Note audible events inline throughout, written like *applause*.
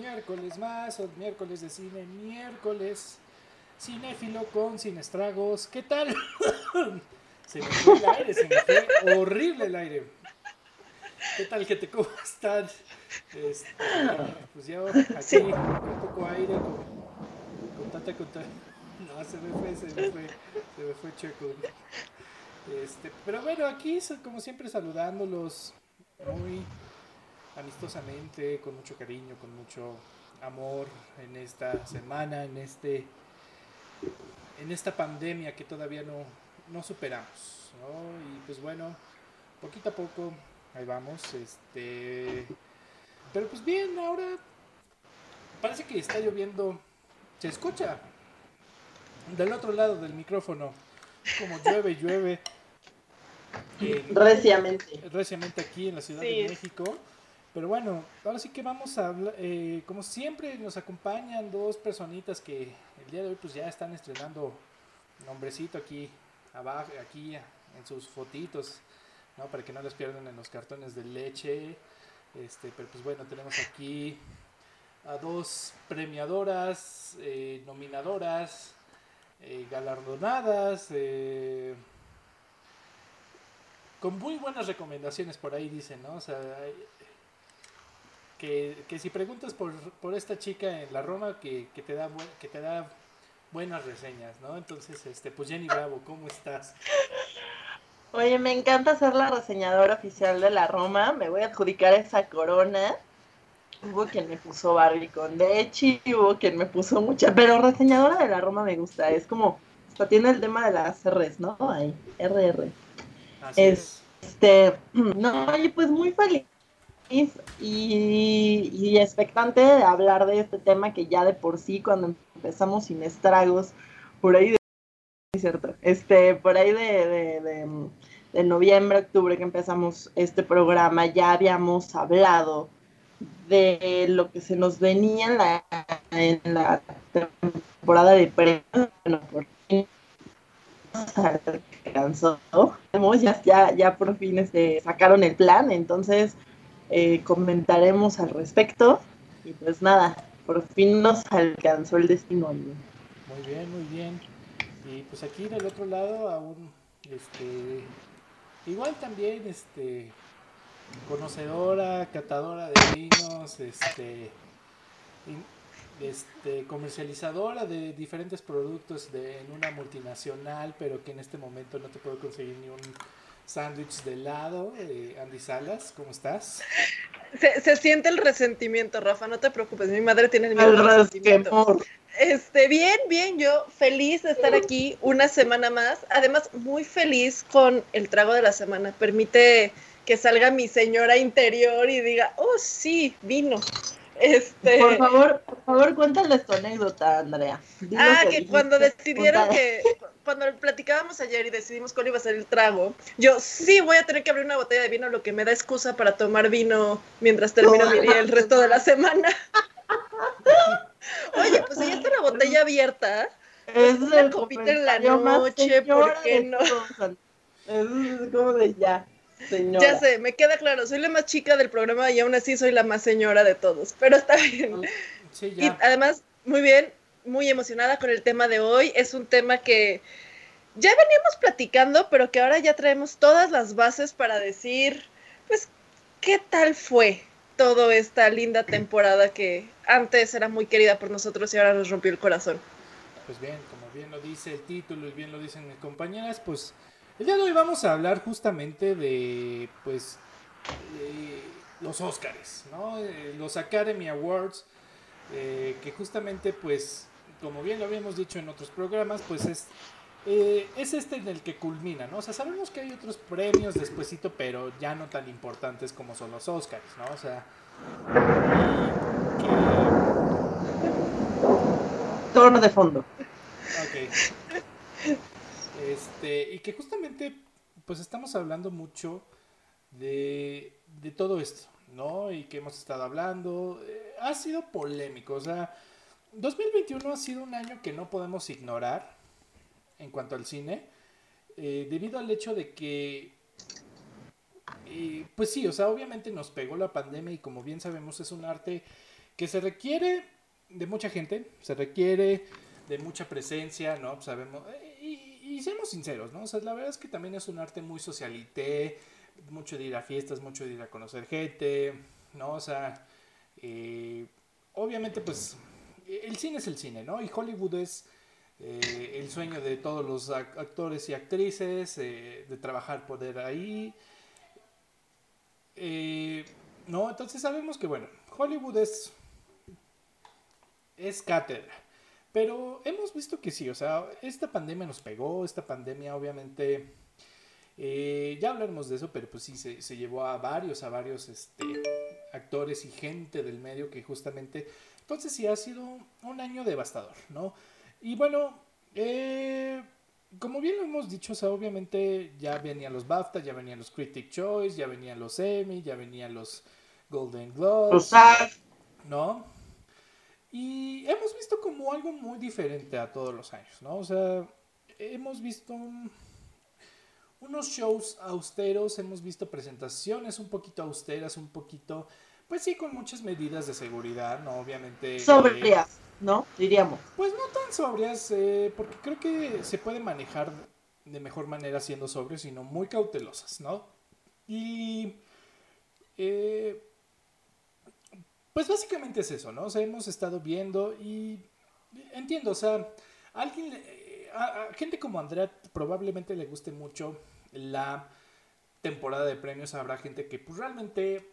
miércoles más, o miércoles de cine, miércoles cinéfilo con sin estragos. ¿Qué tal? *coughs* se me fue el aire, se me fue horrible el aire. ¿Qué tal, gente? ¿Cómo están? Este, pues ya aquí con un poco aire, con, con tanta, con tanta. No, se me fue, se me fue, se me fue checo. Este, pero bueno, aquí como siempre saludándolos muy amistosamente, con mucho cariño, con mucho amor en esta semana, en este en esta pandemia que todavía no, no superamos. ¿no? Y pues bueno, poquito a poco, ahí vamos. Este, pero pues bien, ahora parece que está lloviendo. Se escucha del otro lado del micrófono como llueve, llueve. *laughs* reciamente. Reciamente aquí en la Ciudad de México. Pero bueno, ahora sí que vamos a hablar, eh, como siempre nos acompañan dos personitas que el día de hoy pues ya están estrenando nombrecito aquí abajo, aquí en sus fotitos, ¿no? Para que no les pierdan en los cartones de leche. Este, pero pues bueno, tenemos aquí a dos premiadoras, eh, nominadoras, eh, galardonadas, con muy buenas recomendaciones por ahí dicen, ¿no? O sea, que, que si preguntas por, por, esta chica en la Roma, que, que, te da que te da buenas reseñas, ¿no? Entonces, este, pues Jenny Bravo, ¿cómo estás? Oye, me encanta ser la reseñadora oficial de la Roma, me voy a adjudicar esa corona. Hubo quien me puso Barbie con leche, hubo quien me puso mucha, pero reseñadora de la Roma me gusta, es como, tiene el tema de las R's, ¿no? Ahí, RR. Así es. Este, *clears throat* no, oye, pues muy feliz y, expectante de hablar de este tema que ya de por sí cuando empezamos sin estragos, por ahí de cierto, este, por ahí de, de, noviembre, octubre que empezamos este programa, ya habíamos hablado de lo que se nos venía en la, temporada de pre bueno, por ya, ya, ya por fin este, sacaron el plan, entonces eh, comentaremos al respecto. Y pues nada, por fin nos alcanzó el destino. Muy bien, muy bien. Y pues aquí del otro lado aún, este, igual también, este, conocedora, catadora de vinos, este, este, comercializadora de diferentes productos de, en una multinacional, pero que en este momento no te puedo conseguir ni un sándwich de helado. Eh, Andy Salas, ¿cómo estás? Se, siente el resentimiento, Rafa, no te preocupes, mi madre tiene el mismo resentimiento. Este, bien, bien, yo feliz de estar aquí una semana más. Además, muy feliz con el trago de la semana. Permite que salga mi señora interior y diga, oh, sí, vino. Este... Por favor, por favor, cuéntales tu anécdota, Andrea. ah, que, cuando decidieron que, cuando platicábamos ayer y decidimos cuál iba a ser el trago, yo sí voy a tener que abrir una botella de vino, lo que me da excusa para tomar vino mientras termino mi día el resto de la semana. *laughs* Oye, pues ya está la botella abierta, es una copita en la noche, ¿por qué no? Es como de ya. Señora. Ya sé, me queda claro, soy la más chica del programa y aún así soy la más señora de todos, pero está bien. Sí, ya. Y además, muy bien, muy emocionada con el tema de hoy. Es un tema que ya veníamos platicando, pero que ahora ya traemos todas las bases para decir, pues, ¿qué tal fue toda esta linda temporada que antes era muy querida por nosotros y ahora nos rompió el corazón? Pues bien, como bien lo dice el título y bien lo dicen mis compañeras, pues el día de hoy vamos a hablar justamente de, pues, los Oscars, ¿no? Eh, los Academy Awards, eh, que justamente, pues, como bien lo habíamos dicho en otros programas, pues es, eh, es este en el que culmina, ¿no? O sea, sabemos que hay otros premios despuesito, pero ya no tan importantes como son los Oscars, ¿no? O sea, que... de fondo. Ok. Este, y que justamente, pues estamos hablando mucho de, todo esto, ¿no? Y que hemos estado hablando. Eh, ha sido polémico, o sea 2021 ha sido un año que no podemos ignorar en cuanto al cine, eh, debido al hecho de que, eh, pues sí, o sea, obviamente nos pegó la pandemia y como bien sabemos es un arte que se requiere de mucha gente, se requiere de mucha presencia, ¿no? Sabemos, seamos sinceros, ¿no? O sea, la verdad es que también es un arte muy socialité, mucho de ir a fiestas, mucho de ir a conocer gente, ¿no? O sea, eh, obviamente pues el cine es el cine, ¿no? Y Hollywood es eh, el sueño de todos los actores y actrices, eh, de trabajar poder ahí. ¿No? Entonces sabemos que, bueno, Hollywood es, es cátedra. Pero hemos visto que sí, o sea, esta pandemia nos pegó, esta pandemia obviamente eh, ya hablaremos de eso, pero pues sí, se, llevó a varios, a varios este, actores y gente del medio que justamente... Entonces sí, ha sido un año devastador, ¿no? Y bueno, eh, como bien lo hemos dicho, o sea, obviamente ya venían los BAFTA, ya venían los Critic Choice, ya venían los Emmy, ya venían los Golden Globes, ¿no? Y hemos visto como algo muy diferente a todos los años, ¿no? O sea, hemos visto unos shows austeros, hemos visto presentaciones un poquito austeras, un poquito, pues sí, con muchas medidas de seguridad, ¿no? Obviamente. Eh, sobrias, ¿no? Diríamos. Pues no tan sobrias, eh, porque creo que se puede manejar de mejor manera siendo sobrios, sino muy cautelosas, ¿no? Y. Eh, pues básicamente es eso, ¿no? O sea, hemos estado viendo y. Entiendo, o sea, alguien a, gente como Andrea probablemente le guste mucho la temporada de premios. Habrá gente que pues, realmente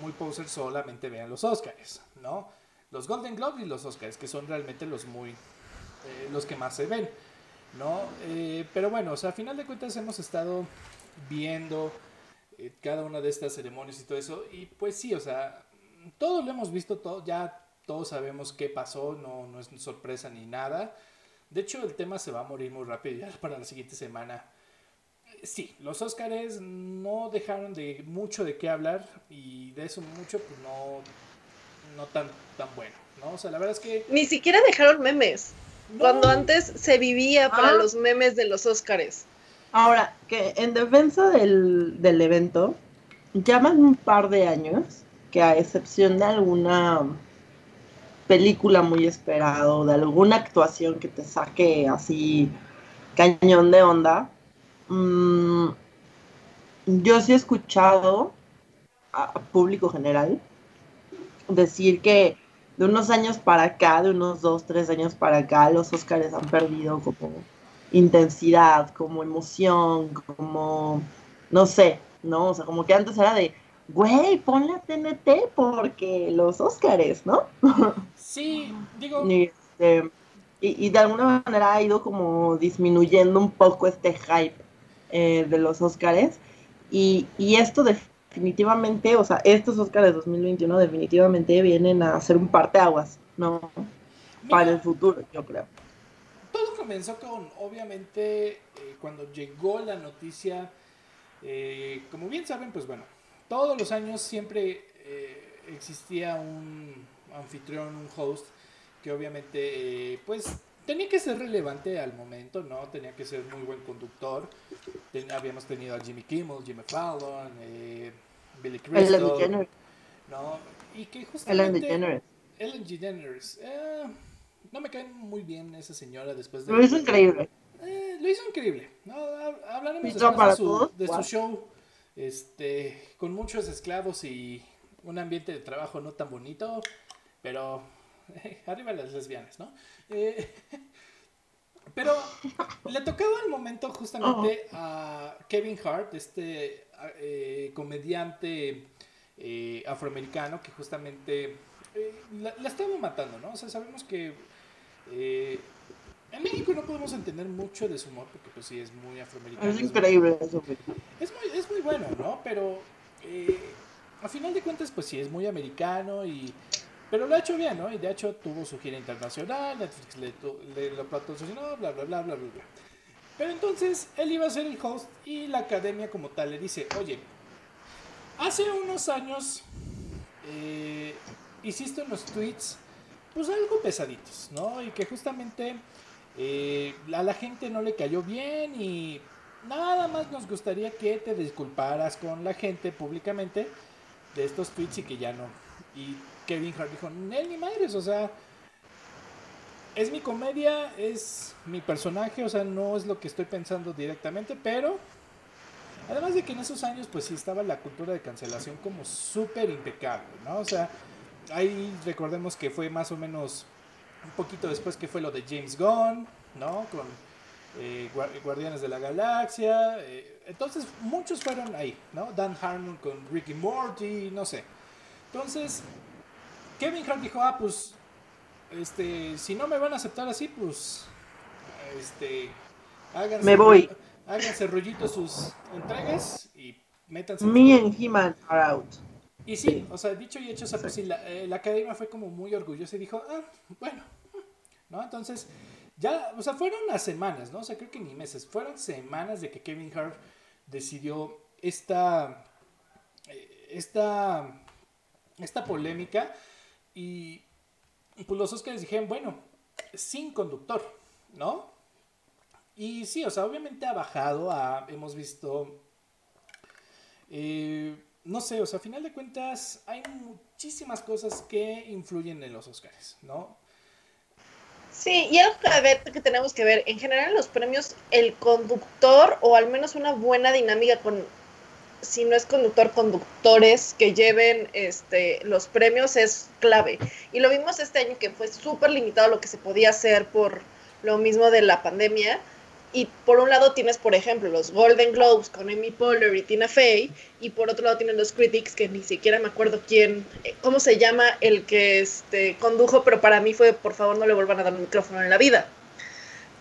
muy poser solamente vean los Oscars, ¿no? Los Golden Globes y los Oscars, que son realmente los muy eh, los que más se ven, ¿no? Eh, pero bueno, o sea, a final de cuentas hemos estado viendo eh, cada una de estas ceremonias y todo eso, y pues sí, o sea, todo lo hemos visto, todo, ya todos sabemos qué pasó, no, no es sorpresa ni nada. De hecho, el tema se va a morir muy rápido ya *laughs* para la siguiente semana. Sí, los Óscares no dejaron de mucho de qué hablar y de eso mucho, pues no, no tan, tan bueno, ¿no? O sea, la verdad es que... Ni siquiera dejaron memes. Cuando antes se vivía para ah. los memes de los Óscares. Ahora, que en defensa del, del evento, llaman un par de años que a excepción de alguna película muy esperado, de alguna actuación que te saque así cañón de onda. Mm, yo sí he escuchado a público general decir que de unos años para acá, de unos dos, tres años para acá, los Oscars han perdido como intensidad, como emoción, como, no sé, ¿no? O sea, como que antes era de, güey, pon la TNT porque los Óscares, ¿no? Sí, digo. *laughs* Este, y, de alguna manera ha ido como disminuyendo un poco este hype eh, de los Óscares. Y, esto definitivamente, o sea, estos Óscares 2021 definitivamente vienen a ser un parteaguas, ¿no? Para el futuro, yo creo. Todo comenzó con, obviamente, eh, cuando llegó la noticia, eh, como bien saben, pues bueno, todos los años siempre eh, existía un anfitrión, un host, que obviamente, eh, pues, tenía que ser relevante al momento, ¿no? Tenía que ser muy buen conductor. habíamos tenido a Jimmy Kimmel, Jimmy Fallon, eh, Billy Crystal, ¿no? Y que justamente... Ellen DeGeneres. Ellen DeGeneres. Eh, no me cae muy bien esa señora después de... Lo hizo increíble. lo hizo increíble. ¿no? Hablaremos después de su, de su show este, con muchos esclavos y un ambiente de trabajo no tan bonito, pero arriba las lesbianas, ¿no? Eh, *laughs* pero le tocaba el momento justamente oh. a Kevin Hart, este eh, comediante eh, afroamericano que justamente la, la, estaba matando, ¿no? O sea, sabemos que en México no podemos entender mucho de su humor porque pues sí es muy afroamericano. Es increíble eso. Es muy, es muy bueno, ¿no? Pero eh, a final de cuentas pues sí es muy americano y... Pero lo ha hecho bien, ¿no? Y de hecho tuvo su gira internacional, Netflix le, le lo patrocinó, bla, bla, bla, bla, bla, bla. Pero entonces él iba a ser el host y la academia como tal le dice, oye, hace unos años eh, hiciste unos tweets pues algo pesaditos, ¿no? Y que justamente eh, a la gente no le cayó bien y nada más nos gustaría que te disculparas con la gente públicamente de estos tweets y que ya no. Y Kevin Hart dijo, ni madres, o sea, es mi comedia, es mi personaje, o sea, no es lo que estoy pensando directamente, pero además de que en esos años pues sí estaba la cultura de cancelación como súper impecable, ¿no? O sea, ahí recordemos que fue más o menos un poquito después que fue lo de James Gunn, ¿no? Con eh, Guardianes de la Galaxia, eh, entonces muchos fueron ahí, ¿no? Dan Harmon con Ricky Morty, no sé. Entonces, Kevin Hart dijo, ah, pues este, si no me van a aceptar así, pues, este, háganse, me voy. Háganse rollitos sus entregas y métanse. Me and him are out. Y sí, o sea, dicho y hecho, o sea, pues sí, la, eh, la, academia fue como muy orgullosa y dijo, ah, bueno, ¿no? Entonces, ya, o sea, fueron las semanas, ¿no? O sea, creo que ni meses, fueron semanas de que Kevin Hart decidió esta, eh, esta, esta polémica y pues los Oscars dijeron, bueno, sin conductor, ¿no? Y sí, o sea, obviamente ha bajado, hemos visto, eh, no sé, o sea, a final de cuentas hay muchísimas cosas que influyen en los Oscars, ¿no? Sí, y algo que, tenemos que ver, en general los premios, el conductor o al menos una buena dinámica con si no es conductor, conductores que lleven este, los premios es clave. Y lo vimos este año que fue súper limitado lo que se podía hacer por lo mismo de la pandemia. Y por un lado tienes, por ejemplo, los Golden Globes con Amy Poehler y Tina Fey, y por otro lado tienes los Critics, que ni siquiera me acuerdo quién, eh, cómo se llama el que este, condujo, pero para mí fue, por favor, no le vuelvan a dar un micrófono en la vida.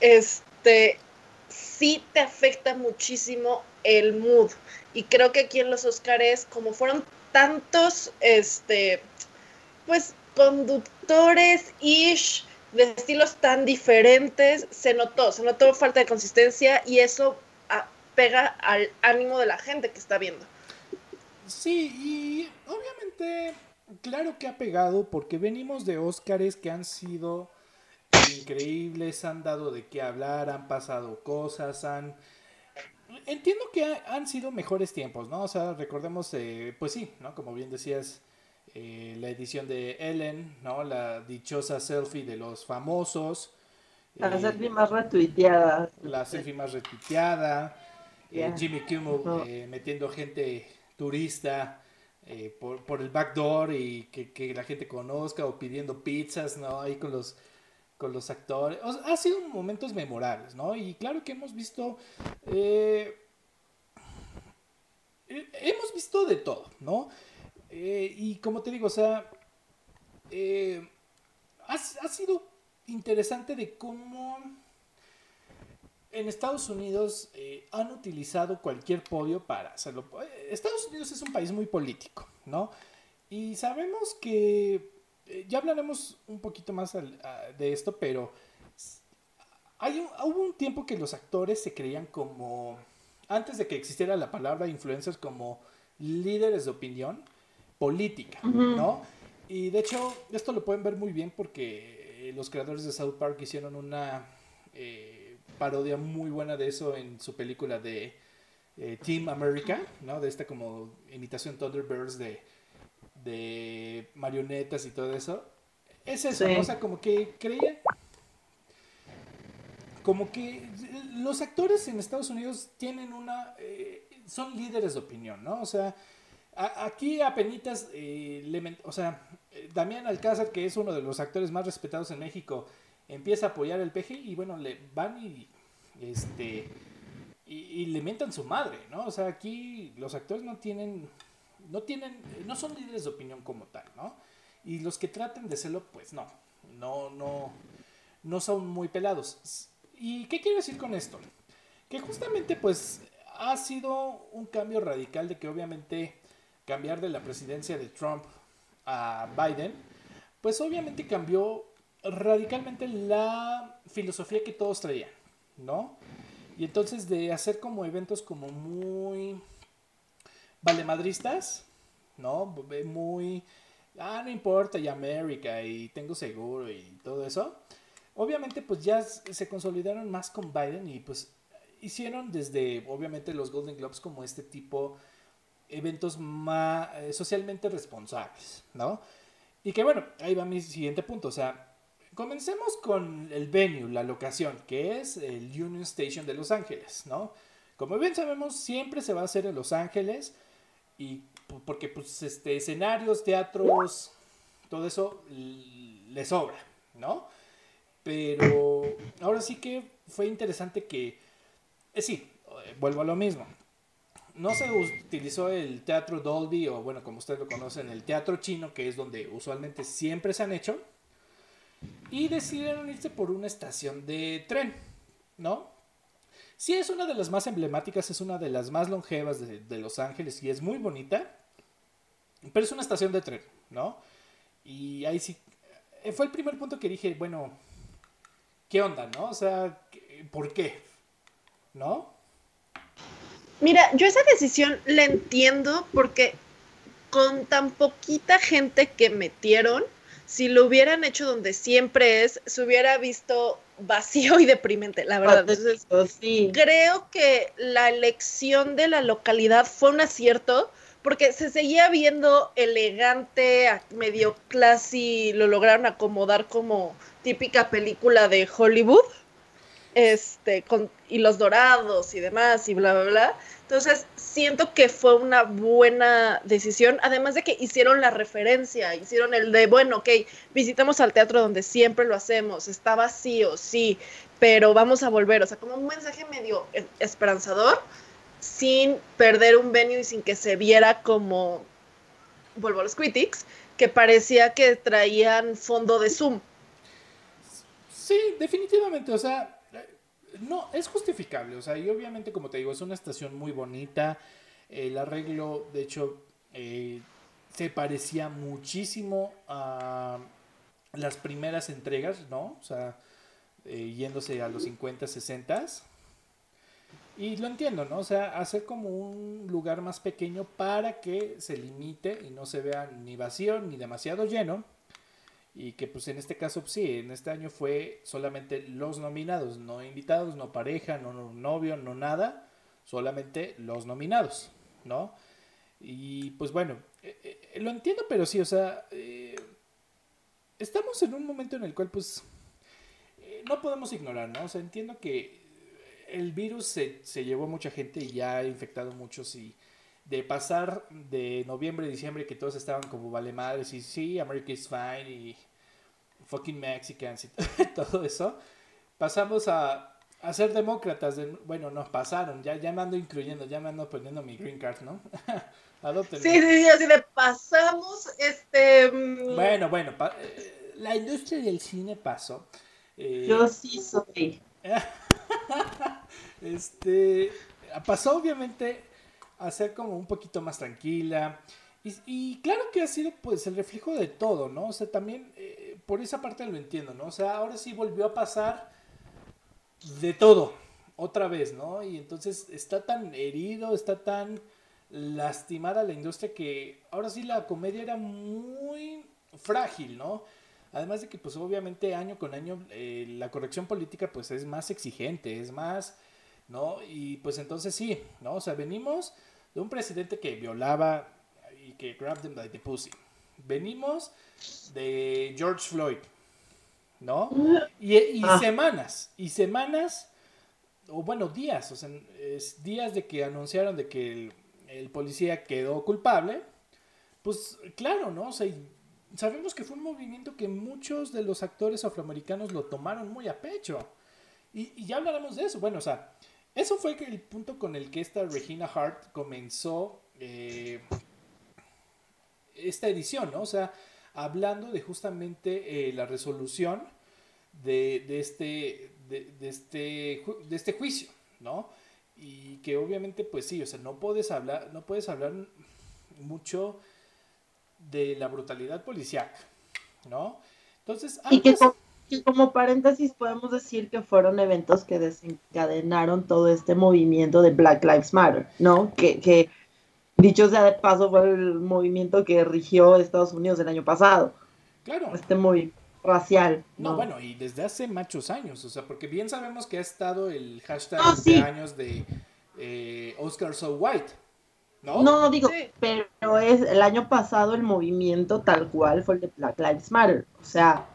Este, sí te afecta muchísimo el mood. Y creo que aquí en los Oscars, como fueron tantos, este, pues, conductores ish de estilos tan diferentes, se notó, se notó falta de consistencia y eso ah, pega al ánimo de la gente que está viendo. Sí, y obviamente, claro que ha pegado porque venimos de Oscars que han sido increíbles, han dado de qué hablar, han pasado cosas, han entiendo que han sido mejores tiempos, ¿no? O sea, recordemos, eh, pues sí, ¿no? Como bien decías, eh, la edición de Ellen, ¿no? La dichosa selfie de los famosos. La selfie más retuiteada. La selfie más retuiteada. Eh, Jimmy Kimmel metiendo gente turista por, por, el backdoor y que, que, la gente conozca o pidiendo pizzas, ¿no? Ahí con los con los actores. ha sido momentos memorables, ¿no? Y claro que hemos visto... Eh, eh, hemos visto de todo, ¿no? Eh, y como te digo, o sea, ha, ha, sido interesante de cómo en Estados Unidos han utilizado cualquier podio para hacerlo. Estados Unidos es un país muy político, ¿no? Y sabemos que eh, ya hablaremos un poquito más de esto, pero hay hubo un tiempo que los actores se creían como, antes de que existiera la palabra influencers, como líderes de opinión política, ¿no? Y de hecho, esto lo pueden ver muy bien porque los creadores de South Park hicieron una eh, parodia muy buena de eso en su película de eh, Team America, ¿no? De esta como imitación Thunderbirds de de marionetas y todo eso. Es eso, o sea, como que creía. Como que los actores en Estados Unidos tienen una. Eh, son líderes de opinión, ¿no? O sea, aquí a penitas. Eh, o sea, Damián Alcázar, que es uno de los actores más respetados en México, empieza a apoyar el PG y bueno, le van y. Este. Y, le mentan su madre, ¿no? O sea, aquí los actores no tienen no tienen, no son líderes de opinión como tal, ¿no? Y los que traten de serlo, pues no, no, no, no son muy pelados. ¿Y qué quiero decir con esto? Que justamente pues ha sido un cambio radical de que obviamente cambiar de la presidencia de Trump a Biden, pues obviamente cambió radicalmente la filosofía que todos traían, ¿no? Y entonces de hacer como eventos como muy valemadristas, ¿no? Muy, ah, no importa, y América, y tengo seguro, y todo eso. Obviamente, pues ya se consolidaron más con Biden y pues hicieron desde, obviamente, los Golden Globes como este tipo eventos más eh, socialmente responsables, ¿no? Y que bueno, ahí va mi siguiente punto. O sea, comencemos con el venue, la locación, que es el Union Station de Los Ángeles, ¿no? Como bien sabemos, siempre se va a hacer en Los Ángeles y porque pues este escenarios, teatros, todo eso le sobra, ¿no? Pero ahora sí que fue interesante que, eh, sí, eh, vuelvo a lo mismo. No se utilizó el teatro Dolby o bueno, como ustedes lo conocen, el teatro chino, que es donde usualmente siempre se han hecho. Y decidieron irse por una estación de tren, ¿no? Sí, es una de las más emblemáticas, es una de las más longevas de, Los Ángeles y es muy bonita, pero es una estación de tren, ¿no? Y ahí sí, eh, fue el primer punto que dije, bueno, ¿qué onda, no? O sea, ¿por qué? ¿No? Mira, yo esa decisión la entiendo porque con tan poquita gente que metieron, si lo hubieran hecho donde siempre es, se hubiera visto vacío y deprimente, la verdad. Entonces, sí. creo que la elección de la localidad fue un acierto porque se seguía viendo elegante, medio classy, lo lograron acomodar como típica película de Hollywood, este, con y los dorados y demás y bla, bla, bla. Entonces, siento que fue una buena decisión, además de que hicieron la referencia, hicieron el de, bueno, ok, visitamos al teatro donde siempre lo hacemos, está vacío, sí, pero vamos a volver, o sea, como un mensaje medio esperanzador, sin perder un venue y sin que se viera como, vuelvo a los critics, que parecía que traían fondo de Zoom. Sí, definitivamente, o sea, no, es justificable, o sea, y obviamente, como te digo, es una estación muy bonita. El arreglo, de hecho, eh, se parecía muchísimo a las primeras entregas, ¿no? O sea, eh, yéndose a los 50, 60. Y lo entiendo, ¿no? O sea, hacer como un lugar más pequeño para que se limite y no se vea ni vacío ni demasiado lleno y que pues en este caso pues, sí, en este año fue solamente los nominados, no invitados, no pareja, no, novio, no nada, solamente los nominados, ¿no? Y pues bueno, eh, eh, lo entiendo, pero sí, o sea, eh, estamos en un momento en el cual pues no podemos ignorar, ¿no? O sea, entiendo que el virus se, se llevó a mucha gente y ya ha infectado muchos y de pasar de noviembre, diciembre, que todos estaban como vale madres y sí, America is fine y fucking Mexicans *laughs* y todo eso, pasamos a, a ser demócratas. bueno, nos pasaron, ya, ya me ando incluyendo, ya me ando poniendo mi green card, ¿no? *laughs* Sí, sí, sí, así de pasamos, este... Mm, bueno, bueno, eh, la industria del cine pasó. Eh, Yo sí soy. *laughs* este, pasó obviamente a ser como un poquito más tranquila. Y, claro que ha sido pues el reflejo de todo, ¿no? O sea, también eh, por esa parte lo entiendo, ¿no? O sea, ahora sí volvió a pasar de todo, otra vez, ¿no? Y entonces está tan herido, está tan lastimada la industria que ahora sí la comedia era muy frágil, ¿no? Además de que pues obviamente año con año eh, la corrección política pues es más exigente, es más ¿no? Y pues entonces sí, ¿no? O sea, venimos de un presidente que violaba y que grabbed by the pussy. Venimos de George Floyd, ¿no? Y, ah. semanas, y semanas, o bueno, días, o sea, es días de que anunciaron de que el, el policía quedó culpable, pues claro, ¿no? O sea, sabemos que fue un movimiento que muchos de los actores afroamericanos lo tomaron muy a pecho. Y, y, ya hablaremos de eso. Bueno, o sea, eso fue el punto con el que esta Regina Hart comenzó eh, esta edición, ¿no? O sea, hablando de justamente eh, la resolución de, este, de, este, de este juicio, ¿no? Y que obviamente, pues sí, o sea, no puedes hablar, no puedes hablar mucho de la brutalidad policial, ¿no? Entonces, antes... Y como paréntesis podemos decir que fueron eventos que desencadenaron todo este movimiento de Black Lives Matter, ¿no? Que, que dicho sea de paso fue el movimiento que rigió Estados Unidos el año pasado. Claro. Este movimiento racial. ¿no? bueno, y desde hace muchos años, o sea, porque bien sabemos que ha estado el hashtag ah, de años de eh, Oscar So White, ¿No? No, digo, pero es el año pasado el movimiento tal cual fue el de Black Lives Matter. O sea,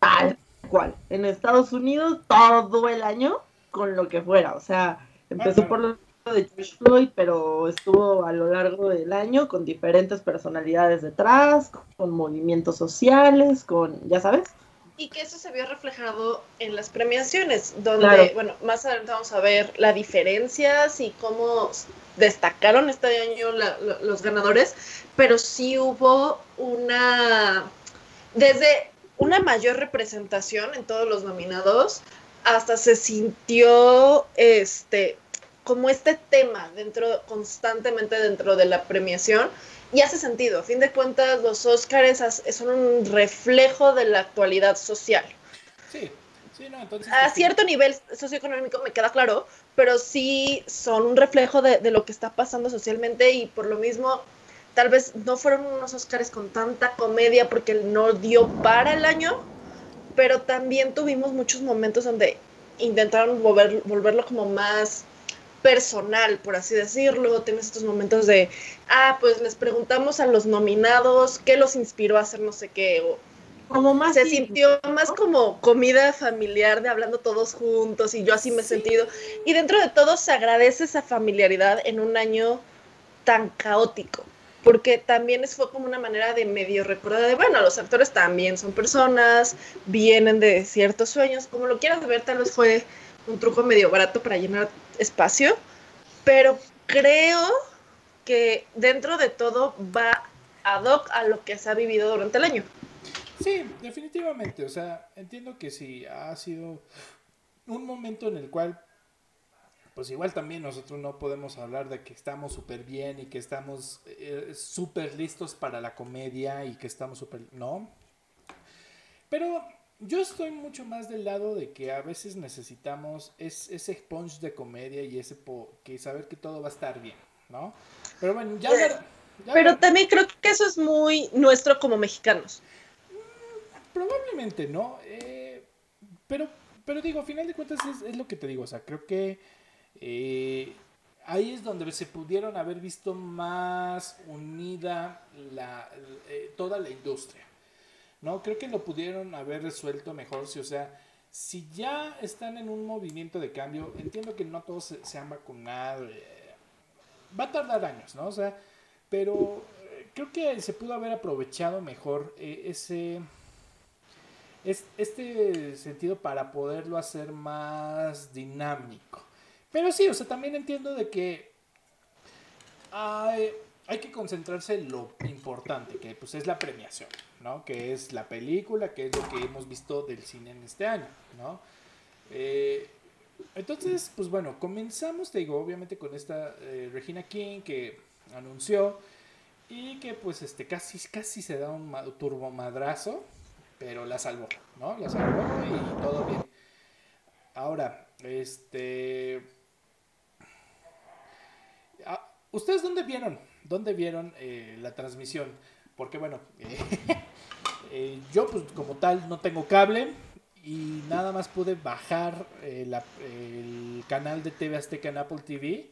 tal cual. En Estados Unidos todo el año con lo que fuera. O sea, empezó por lo de George Floyd, pero estuvo a lo largo del año con diferentes personalidades detrás, con movimientos sociales, con, ya sabes. Y que eso se vio reflejado en las premiaciones, donde, bueno, más adelante vamos a ver las diferencias y cómo destacaron este año los ganadores, pero sí hubo una, desde una mayor representación en todos los nominados, hasta se sintió este como este tema dentro constantemente dentro de la premiación y hace sentido. A fin de cuentas, los Oscars son un reflejo de la actualidad social. Sí, sí, no, entonces. A cierto nivel socioeconómico me queda claro, pero sí son un reflejo de, de, lo que está pasando socialmente y por lo mismo. Tal vez no fueron unos Oscars con tanta comedia porque no dio para el año, pero también tuvimos muchos momentos donde intentaron volver, volverlo como más personal, por así decirlo. Tienes estos momentos de, ah, pues les preguntamos a los nominados qué los inspiró a hacer no sé qué. O, como más se sintió más como comida familiar de hablando todos juntos y yo así me he sentido. Y dentro de todo se agradece esa familiaridad en un año tan caótico porque también fue como una manera de medio recordar de, bueno, los actores también son personas, vienen de ciertos sueños, como lo quieras ver, tal vez fue un truco medio barato para llenar espacio, pero creo que dentro de todo va ad hoc a lo que se ha vivido durante el año. Sí, definitivamente, o sea, entiendo que sí, ha sido un momento en el cual pues igual también nosotros no podemos hablar de que estamos súper bien y que estamos eh, súper listos para la comedia y que estamos súper... No. Pero yo estoy mucho más del lado de que a veces necesitamos ese punch de comedia y ese que saber que todo va a estar bien, ¿no? Pero bueno, ya... pero también creo que eso es muy nuestro como mexicanos. Mm, probablemente, ¿no? Eh, pero, pero digo, a final de cuentas es, es lo que te digo, o sea, creo que eh, ahí es donde se pudieron haber visto más unida la, eh, toda la industria. ¿No? Creo que lo pudieron haber resuelto mejor, si, o sea, si ya están en un movimiento de cambio, entiendo que no todos se, han vacunado, eh, va a tardar años, ¿no? O sea, pero creo que se pudo haber aprovechado mejor ese este sentido para poderlo hacer más dinámico. Pero sí, o sea, también entiendo de que hay, que concentrarse en lo importante, que pues es la premiación, ¿no? Que es la película, que es lo que hemos visto del cine en este año, ¿no? Eh, entonces, pues bueno, comenzamos, te digo, obviamente con esta eh, Regina King que anunció y que pues este casi, casi se da un turbo madrazo, pero la salvó, ¿no? La salvó y todo bien. Ahora, este ¿Ustedes dónde vieron? ¿Dónde vieron eh, la transmisión? Porque bueno, *laughs* yo pues como tal no tengo cable y nada más pude bajar eh, el canal de TV Azteca en Apple TV.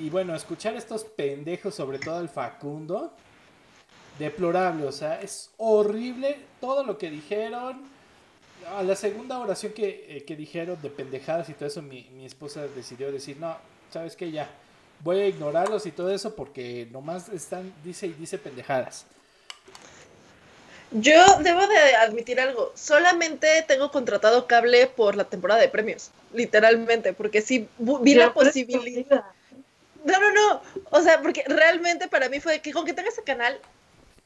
Y bueno, escuchar estos pendejos, sobre todo el Facundo, deplorable, o sea, es horrible todo lo que dijeron. A la segunda oración que, dijeron de pendejadas y todo eso, mi, mi esposa decidió decir, no, ¿sabes qué? Ya, voy a ignorarlos y todo eso porque nomás están, dice y dice pendejadas. Yo debo de admitir algo, solamente tengo contratado cable por la temporada de premios, literalmente, porque sí vi la posibilidad. No, no, no, o sea, porque realmente para mí fue que con que tenga ese canal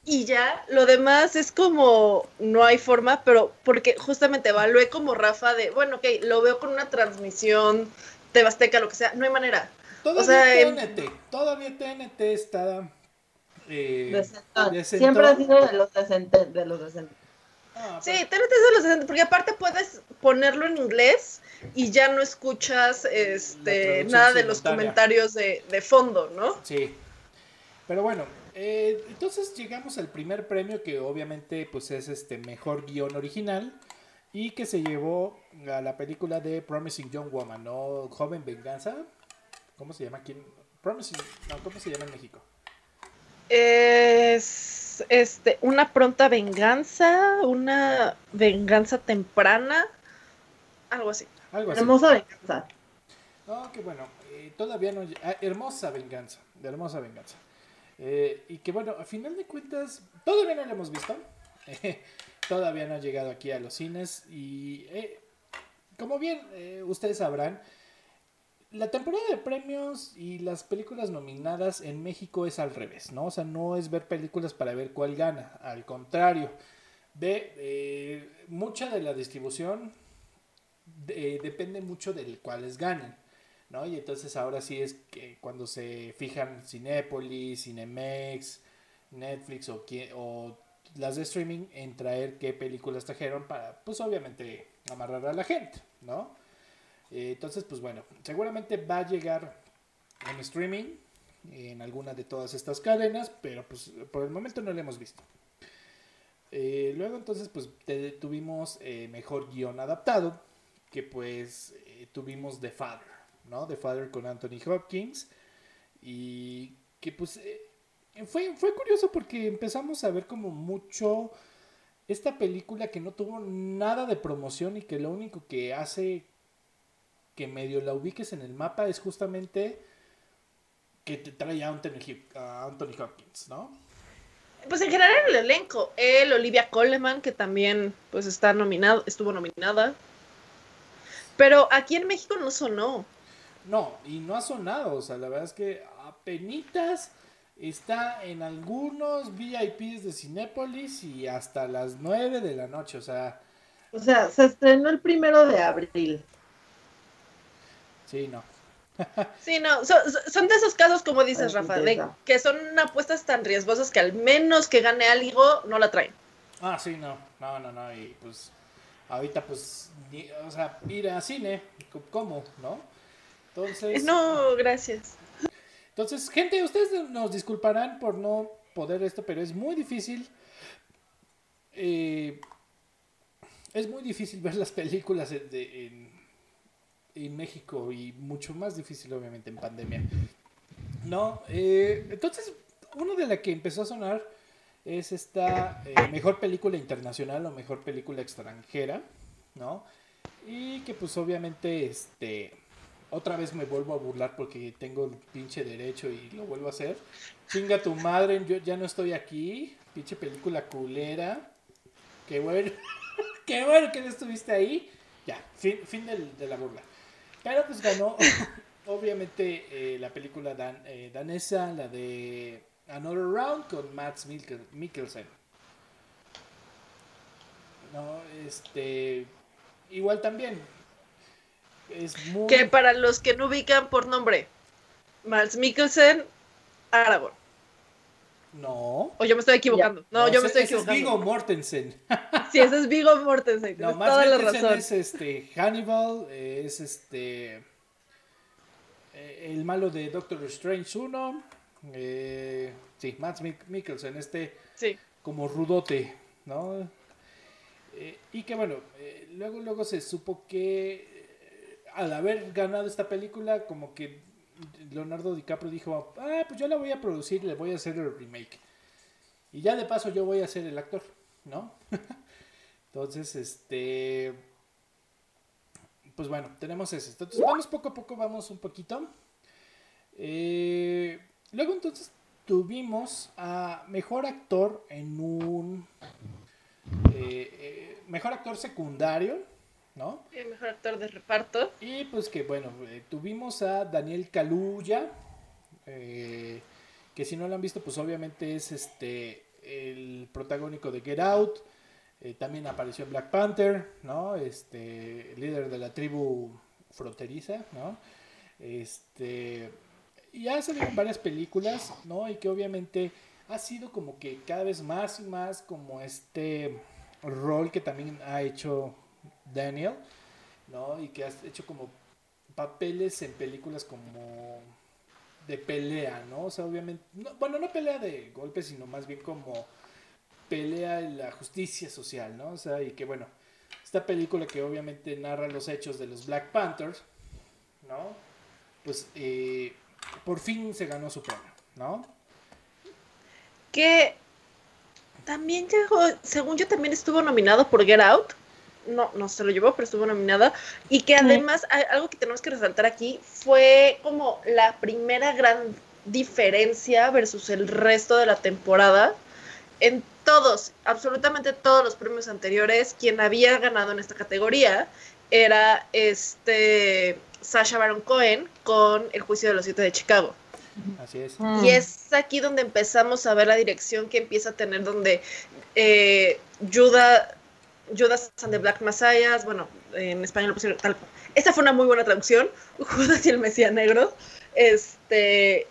y ya, lo demás es como, no hay forma, pero porque justamente evalué como Rafa de, bueno, ok, lo veo con una transmisión de Basteca, lo que sea, no hay manera. Todavía TNT, todavía TNT está... Eh, Siempre ha sido de los decentes. De los decentes. Ah, sí, es de los decentes, porque aparte puedes ponerlo en inglés y ya no escuchas este nada de los comentarios de, de, fondo, ¿no? Sí. Pero bueno, eh, entonces llegamos al primer premio que obviamente pues es este mejor guion original y que se llevó a la película de Promising Young Woman, ¿no? Joven Venganza. ¿Cómo se llama? ¿Quién? Promising, no, ¿cómo se llama en México? Es este, una pronta venganza, una venganza temprana, algo así. Algo así. Hermosa venganza. Oh, qué bueno. Eh, todavía no. Ah, hermosa venganza. De hermosa venganza. Eh, y que bueno, a final de cuentas, todavía no lo hemos visto. *laughs* todavía no ha llegado aquí a los cines. Y eh, como bien ustedes sabrán, la temporada de premios y las películas nominadas en México es al revés, ¿no? O sea, no es ver películas para ver cuál gana. Al contrario, de mucha de la distribución depende mucho del cuáles ganen. ¿no? Y entonces ahora sí es que cuando se fijan Cinépolis, Cinemex, Netflix o, o las de streaming en traer qué películas trajeron para, pues obviamente, amarrar a la gente, ¿no? Eh, entonces, pues bueno, seguramente va a llegar en streaming en alguna de todas estas cadenas, pero pues por el momento no lo hemos visto. Eh, luego entonces pues tuvimos eh, mejor guion adaptado, que pues tuvimos The Father. ¿no? The Father con Anthony Hopkins. Y que pues fue, fue curioso porque empezamos a ver como mucho esta película que no tuvo nada de promoción y que lo único que hace que medio la ubiques en el mapa es justamente que te trae a Anthony, a Anthony Hopkins, ¿no? Pues en general el elenco, él, Olivia Coleman, que también pues está nominado, estuvo nominada. Pero aquí en México no sonó. No, y no ha sonado, o sea, la verdad es que apenitas está en algunos VIPs de Cinépolis y hasta las 9 de la noche, o sea... O sea, se estrenó el primero de abril. Sí, no. *laughs* sí, no, son, de esos casos, como dices, Rafa, de que son apuestas tan riesgosas que al menos que gane algo, no la traen. Ah, sí, no, no, no, no, y pues ahorita pues, o sea, ir a cine, ¿cómo? ¿No? Entonces. No, gracias. Entonces, gente, ustedes nos disculparán por no poder esto, pero es muy difícil. Eh, es muy difícil ver las películas en, en, México y mucho más difícil, obviamente, en pandemia. No, eh, entonces, una de las que empezó a sonar es esta eh, mejor película internacional o mejor película extranjera, ¿no? Y que pues obviamente este otra vez me vuelvo a burlar porque tengo el pinche derecho y lo vuelvo a hacer. Chinga tu madre, yo ya no estoy aquí. Pinche película culera. Qué bueno. *laughs* Qué bueno que no estuviste ahí. Ya, fin, fin de la burla. Pero pues ganó, *laughs* obviamente, eh, la película eh, danesa, la de Another Round con Max Mikkelsen. No, este. Igual también, que para los que no ubican por nombre, Max Mikkelsen, Aragorn. No. O yo me estoy equivocando. No, yo me estoy equivocando. es Vigo Mortensen. *laughs* sí, ese es Vigo Mortensen. No, Max toda la razón. es este Hannibal, es este eh, el malo de Doctor Strange 1. Eh, sí, Max Mikkelsen, este sí. como rudote, ¿no? Eh, y que bueno, luego, luego se supo que al haber ganado esta película, como que Leonardo DiCaprio dijo, ah, pues yo la voy a producir, le voy a hacer el remake. Y ya de paso yo voy a ser el actor, ¿no? *laughs* Entonces, este... Pues bueno, tenemos eso. Entonces vamos poco a poco, vamos un poquito. Eh, luego entonces tuvimos a mejor actor en un... Eh, eh, mejor actor secundario ¿no? El mejor actor de reparto. Y pues que bueno, eh, tuvimos a Daniel Kaluuya, eh, que si no lo han visto, pues obviamente es este el protagónico de Get Out. Eh, también apareció en Black Panther, ¿no? Este, líder de la tribu fronteriza, ¿no? Este, y ha salido en varias películas, ¿no? Y que obviamente ha sido como que cada vez más y más como este rol que también ha hecho Daniel, ¿no? Y que has hecho como papeles en películas como de pelea, ¿no? O sea, obviamente, bueno, no pelea de golpes, sino más bien como pelea en la justicia social, ¿no? O sea, y que bueno, esta película que obviamente narra los hechos de los Black Panthers, ¿no? Pues eh, por fin se ganó su premio, ¿no? Que también llegó, según yo, también estuvo nominado por Get Out. No, no se lo llevó, pero estuvo nominada. Y que además, algo que tenemos que resaltar aquí, fue como la primera gran diferencia versus el resto de la temporada. En todos, absolutamente todos los premios anteriores, quien había ganado en esta categoría era este Sasha Baron Cohen con El juicio de los siete de Chicago. Así es. Y es aquí donde empezamos a ver la dirección que empieza a tener, donde eh, Judas, Judas and the Black Messiah, bueno, en español lo pusieron tal. Esta fue una muy buena traducción, *laughs* Judas y el Mesías Negro. Este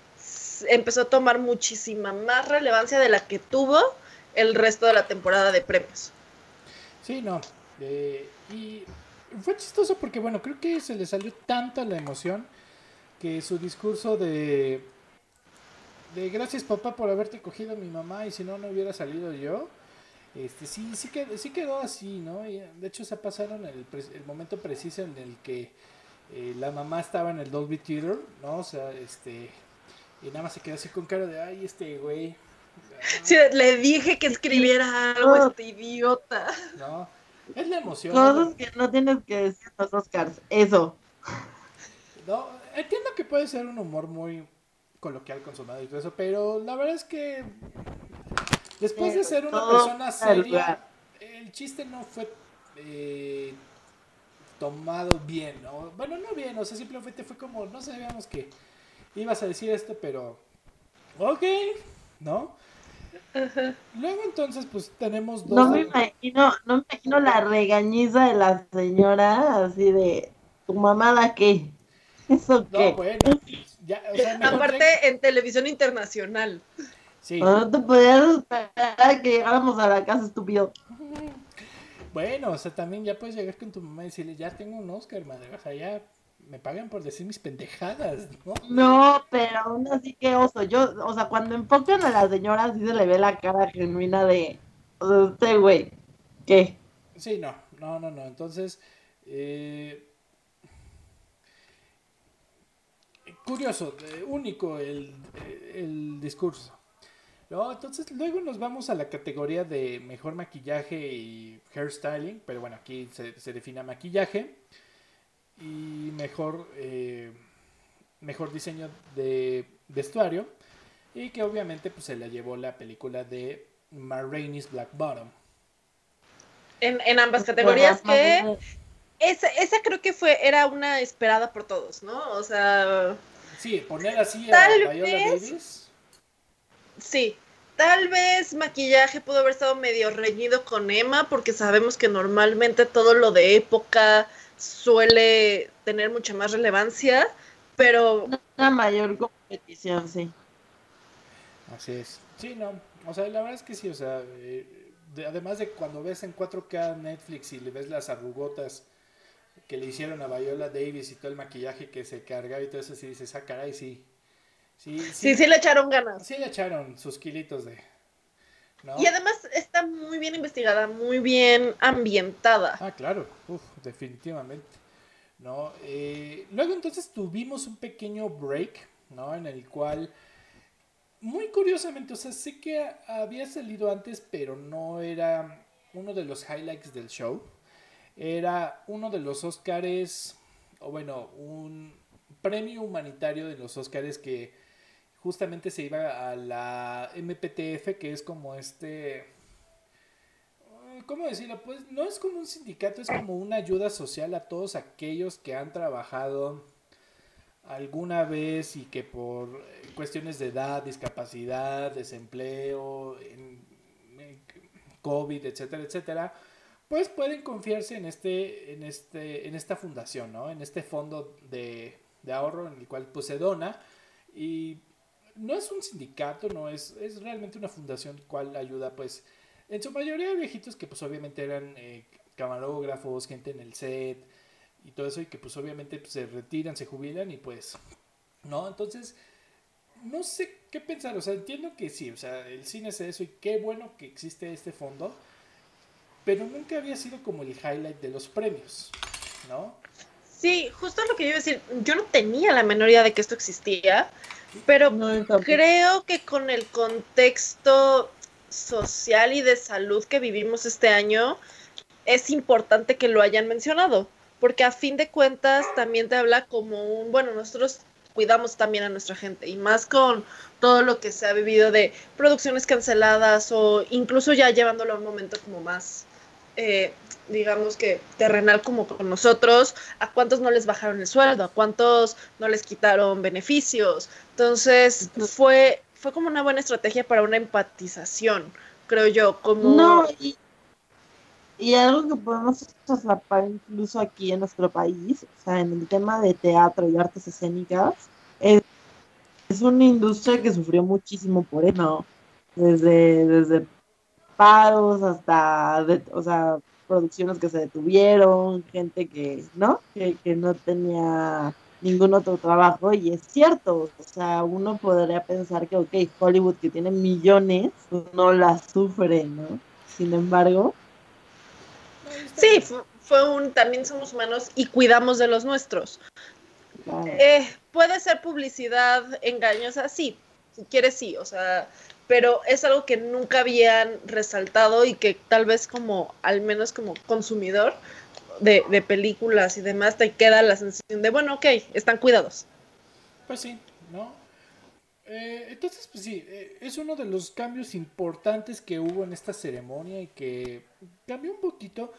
empezó a tomar muchísima más relevancia de la que tuvo el resto de la temporada de premios. Sí, no. Eh, y fue chistoso porque, bueno, creo que se le salió tanta la emoción que su discurso de, de gracias papá por haberte cogido a mi mamá y si no, no hubiera salido yo, este sí, sí, quedó, sí quedó así, ¿no? Y de hecho se pasaron el, el momento preciso en el que eh, la mamá estaba en el Dolby Theater, ¿no? O sea, este, y nada más se quedó así con cara de, ay, este güey. *laughs* Sí, le dije que escribiera algo, este idiota. No, es la emoción. Cosas que no tienes que decir los Oscars, eso. No, entiendo que puede ser un humor muy coloquial con su madre y todo eso, pero la verdad es que después de ser una persona seria, el chiste no fue eh, tomado bien, ¿no? Bueno, no bien, o sea, simplemente fue como, no sabíamos que ibas a decir esto, pero ok, ¿no? Luego entonces pues tenemos dos... No me imagino, no me imagino la regañiza de la señora así de tu mamada qué. *laughs* ¿Eso qué? No, bueno, ya, o sea, Aparte en televisión internacional. Sí. No te podías esperar que llegáramos a la casa, estúpido. Bueno, o sea, también ya puedes llegar con tu mamá y decirle, ya tengo un Oscar, madre. O sea, ya me pagan por decir mis pendejadas, ¿no? No, pero aún así que oso. Yo, o sea, cuando enfocan a la señora, sí se le ve la cara genuina de, o sea, usted, güey, ¿qué? Sí, no, no, no, no. Entonces, eh, curioso, eh, único el, el discurso. No, entonces luego nos vamos a la categoría de mejor maquillaje y hairstyling, pero bueno, aquí se, se define maquillaje y mejor, eh, mejor diseño de vestuario. Y que obviamente pues, se la llevó la película de Ma Black Bottom. En, ambas categorías que esa, esa creo que fue, era una esperada por todos, ¿no? O sea... Sí, poner así a Viola Davis. Sí, tal vez maquillaje pudo haber estado medio reñido con Emma, porque sabemos que normalmente todo lo de época suele tener mucha más relevancia, pero... Una mayor competición, sí. Así es. Sí, no. O sea, la verdad es que sí, o sea, eh, además de cuando ves en 4K Netflix y le ves las arrugotas que le hicieron a Viola Davis y todo el maquillaje que se cargaba y todo eso, sí dices, ah, caray, sí. Sí, sí, sí, le echaron ganas. Sí le echaron sus kilitos de... Y además está muy bien investigada, muy bien ambientada. Ah, claro, Uf, definitivamente. ¿no? Eh, luego entonces tuvimos un pequeño break, ¿no? En el cual, muy curiosamente, o sea, sé que había salido antes, pero no era uno de los highlights del show. Era uno de los Oscars, o bueno, un premio humanitario de los Oscars que justamente se iba a la MPTF, que es como este... ¿Cómo decirlo? Pues no es como un sindicato, es como una ayuda social a todos aquellos que han trabajado alguna vez y que por cuestiones de edad, discapacidad, desempleo, COVID, etcétera, etcétera, pues pueden confiarse en este, en este, en esta fundación, ¿no? En este fondo de, de ahorro en el cual pues se dona y no es un sindicato, no es, es realmente una fundación cual ayuda pues en su mayoría viejitos que pues obviamente eran eh, camarógrafos, gente en el set y todo eso y que pues obviamente pues, se retiran, se jubilan y pues, ¿no? Entonces, no sé qué pensar, o sea, entiendo que sí, o sea, el cine es eso y qué bueno que existe este fondo, pero nunca había sido como el highlight de los premios, ¿no? Sí, justo lo que yo iba a decir. Yo no tenía la menor idea de que esto existía, pero creo que con el contexto social y de salud que vivimos este año, es importante que lo hayan mencionado, porque a fin de cuentas también te habla como un, bueno, nosotros cuidamos también a nuestra gente y más con todo lo que se ha vivido de producciones canceladas o incluso ya llevándolo a un momento como más, eh, digamos que terrenal como con nosotros, a cuántos no les bajaron el sueldo, a cuántos no les quitaron beneficios. Entonces fue, fue como una buena estrategia para una empatización, creo yo, como... No, y, y algo que podemos trasladar incluso aquí en nuestro país, o sea, en el tema de teatro y artes escénicas, es, una industria que sufrió muchísimo por eso, desde, desde hasta, o sea, producciones que se detuvieron, gente que, ¿no? Que, que no tenía ningún otro trabajo y es cierto, o sea, uno podría pensar que, ok, Hollywood que tiene millones, pues no la sufre, ¿no? Sin embargo, Sí, fue, un también somos humanos y cuidamos de los nuestros. Eh, puede ser publicidad engañosa, sí, si quieres sí, o sea, pero es algo que nunca habían resaltado y que tal vez como, al menos como consumidor de, películas y demás, te queda la sensación de, bueno, ok, están cuidados. Pues sí, ¿no? Eh, entonces, pues sí, eh, es uno de los cambios importantes que hubo en esta ceremonia y que cambió un poquito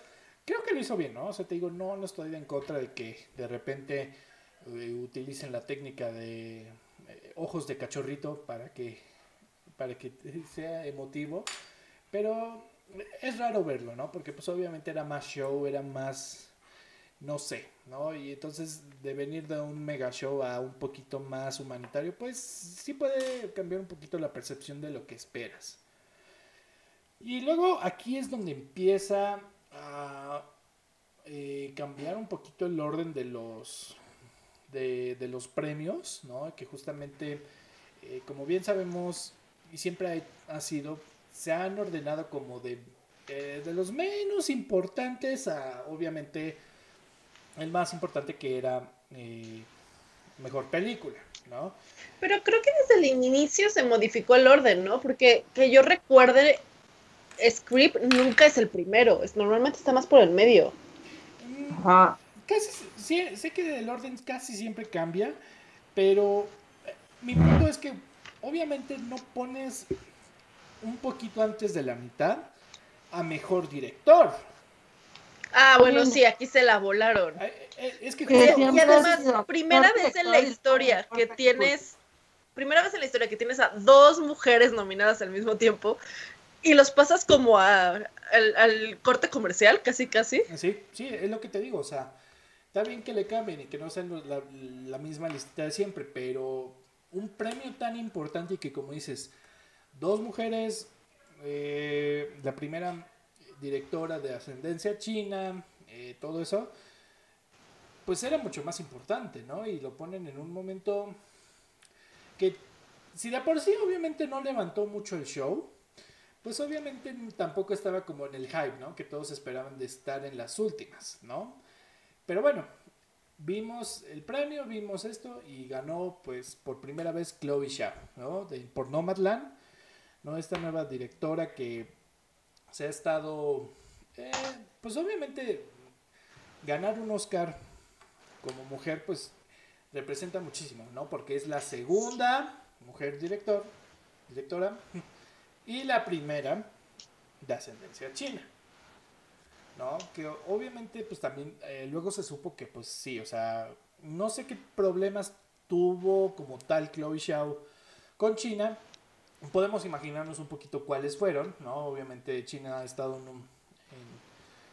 creo que lo hizo bien, ¿no? O sea, te digo, no, no estoy en contra de que de repente eh, utilicen la técnica de eh, ojos de cachorrito para que, para que sea emotivo, pero es raro verlo, ¿no? Porque pues obviamente era más show, era más, no sé, ¿no? Y entonces de venir de un mega show a un poquito más humanitario, pues sí puede cambiar un poquito la percepción de lo que esperas. Y luego aquí es donde empieza a eh, cambiar un poquito el orden de los de, los premios, ¿no? Que justamente, eh, como bien sabemos, y siempre ha, sido, se han ordenado como de, eh, de los menos importantes a, obviamente, el más importante que era mejor película, ¿no? Pero creo que desde el inicio se modificó el orden, ¿no? Porque que yo recuerde, Script nunca es el primero, es, normalmente está más por el medio. Ajá. Casi, sí, sé que el orden casi siempre cambia, pero eh, mi punto es que obviamente no pones un poquito antes de la mitad a mejor director. Ah, bueno, sí, aquí se la volaron. Eh, eh, es que y además, primera vez en la historia que tienes, primera vez en la historia que tienes a dos mujeres nominadas al mismo tiempo y los pasas como a, al, corte comercial, casi, casi. Sí, sí, es lo que te digo, o sea, está bien que le cambien y que no sean la, misma lista de siempre, pero un premio tan importante y que como dices, dos mujeres, eh, la primera directora de ascendencia china, eh, todo eso, pues era mucho más importante, ¿no? Y lo ponen en un momento que, si de por sí obviamente no levantó mucho el show, pues obviamente tampoco estaba como en el hype, ¿no? Que todos esperaban de estar en las últimas, ¿no? Pero bueno, vimos el premio, vimos esto y ganó pues por primera vez Chloe Zhao, ¿no? De, por Nomadland, ¿no? Esta nueva directora que se ha estado, eh, pues obviamente ganar un Oscar como mujer pues representa muchísimo, ¿no? Porque es la segunda mujer director, directora y la primera de ascendencia china. ¿No? Que obviamente pues también eh, luego se supo que pues sí, o sea, no sé qué problemas tuvo como tal Chloe Xiao con China. Podemos imaginarnos un poquito cuáles fueron, ¿no? Obviamente China ha estado en,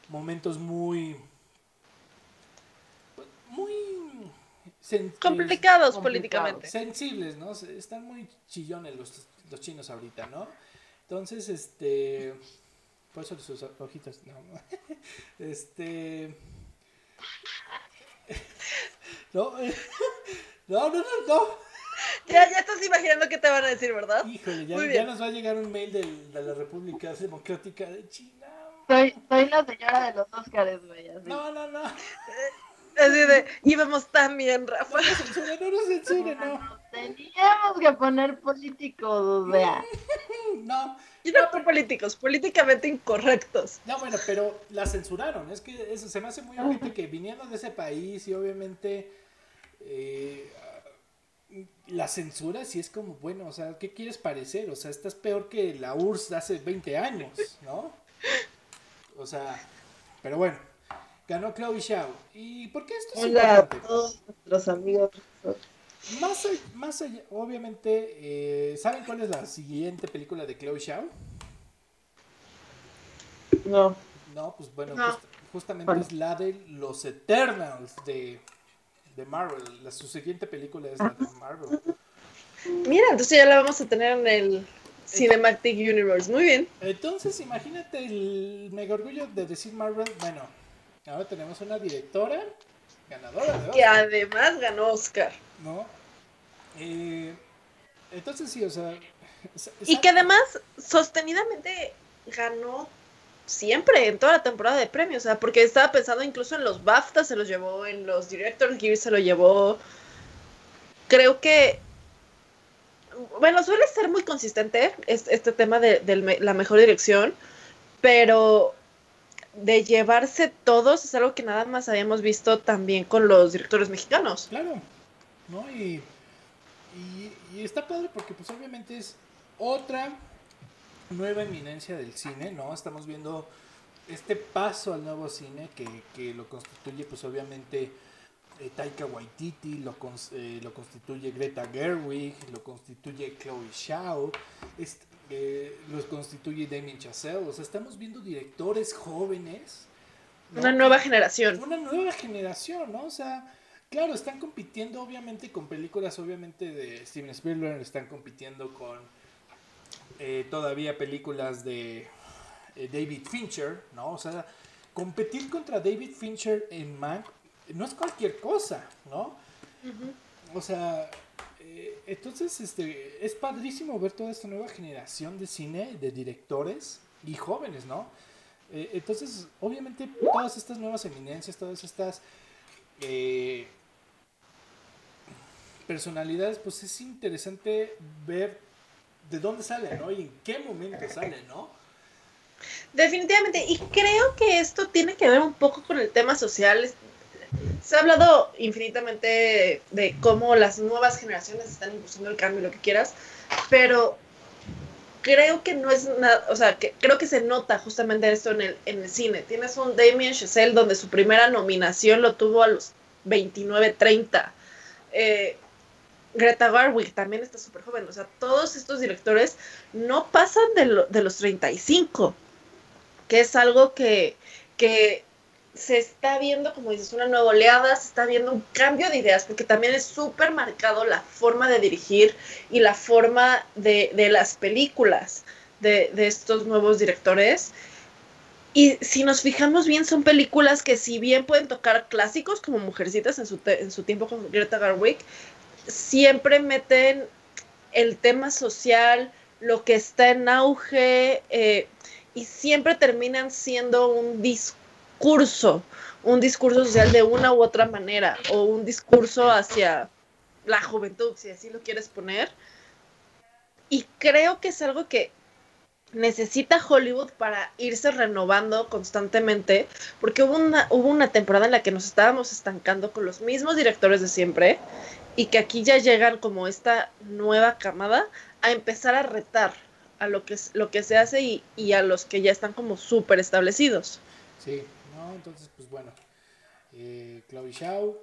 momentos muy muy complicados políticamente. Sensibles, ¿no? Están muy chillones los, los chinos ahorita, ¿no? Entonces, este. Por eso sus ojitos. No. *laughs* Este. *laughs* *laughs* No, no, no, no, Ya, ya estás imaginando qué te van a decir, ¿verdad? Híjole, ya, ya nos va a llegar un mail del, de la República Democrática de China. Soy, soy la señora de los Óscares, güey. No, no, no. Así de, íbamos tan bien, Rafa. No nos no nos censuren, no. Teníamos que poner políticos, o sea. *laughs* no. Y no por políticos, políticamente incorrectos. No, bueno, pero la censuraron. Es que eso se me hace muy obvio que viniendo de ese país y obviamente eh, la censura sí es como, bueno, o sea, ¿qué quieres parecer? O sea, estás peor que la URSS de hace 20 años, ¿no? O sea, pero bueno, ganó Chloe Shao. ¿Y por qué esto es Hola a todos nuestros amigos. Más, más allá, obviamente, eh, ¿saben cuál es la siguiente película de Chloe Shao? No. No, pues bueno, justamente es la de Los Eternals de, de Marvel. La, su siguiente película es la de Marvel. Mira, entonces ya la vamos a tener en el Cinematic Universe. Muy bien. Entonces, imagínate el mega orgullo de decir Marvel. Bueno, ahora tenemos una directora ganadora de Que además ganó Oscar. ¿No? Eh, entonces sí, o sea... Y que además sostenidamente ganó siempre, en toda la temporada de premios, o sea, porque estaba pensando incluso en los BAFTA se los llevó, en los Directors Gear se lo llevó. Creo que bueno, suele ser muy consistente este, tema de, la mejor dirección, pero de llevarse todos es algo que nada más habíamos visto también con los directores mexicanos. Claro, ¿no? Y, y, está padre porque pues obviamente es otra nueva eminencia del cine, ¿no? Estamos viendo este paso al nuevo cine que, que lo constituye pues obviamente eh, Taika Waititi, lo, eh, lo constituye Greta Gerwig, lo constituye Chloe Shao, eh, los constituye Damien Chazelle. O sea, estamos viendo directores jóvenes. Una nueva generación. Una nueva generación, ¿no? O sea, claro, están compitiendo obviamente con películas, obviamente de Steven Spielberg, están compitiendo con todavía películas de David Fincher, ¿no? O sea, competir contra David Fincher en Mank no es cualquier cosa, ¿no? O sea, eh, entonces este, es padrísimo ver toda esta nueva generación de cine, de directores y jóvenes, ¿no? Eh, entonces, obviamente, todas estas nuevas eminencias, todas estas eh, personalidades, pues es interesante ver de dónde salen, ¿no? Y en qué momento salen, ¿no? Definitivamente, y creo que esto tiene que ver un poco con el tema social se ha hablado infinitamente de, cómo las nuevas generaciones están impulsando el cambio, lo que quieras, pero creo que no es nada, o sea, que creo que se nota justamente esto en el, en el cine. Tienes un Damien Chazelle donde su primera nominación lo tuvo a los 29, 30. Eh, Greta Garwick también está súper joven. O sea, todos estos directores no pasan de, de los 35, que es algo que, que se está viendo, como dices, una nueva oleada, se está viendo un cambio de ideas, porque también es súper marcado la forma de dirigir y la forma de, las películas de, estos nuevos directores. Y si nos fijamos bien, son películas que si bien pueden tocar clásicos como Mujercitas en su, en su tiempo con Greta Garwick, siempre meten el tema social, lo que está en auge, eh, y siempre terminan siendo un disco discurso, un discurso social de una u otra manera, o un discurso hacia la juventud, si así lo quieres poner. Y creo que es algo que necesita Hollywood para irse renovando constantemente, porque hubo una, hubo una temporada en la que nos estábamos estancando con los mismos directores de siempre, y que aquí ya llegan como esta nueva camada a empezar a retar a lo que, lo que se hace y, y a los que ya están como súper establecidos. Sí, entonces, pues bueno, eh, Chloe Shaw.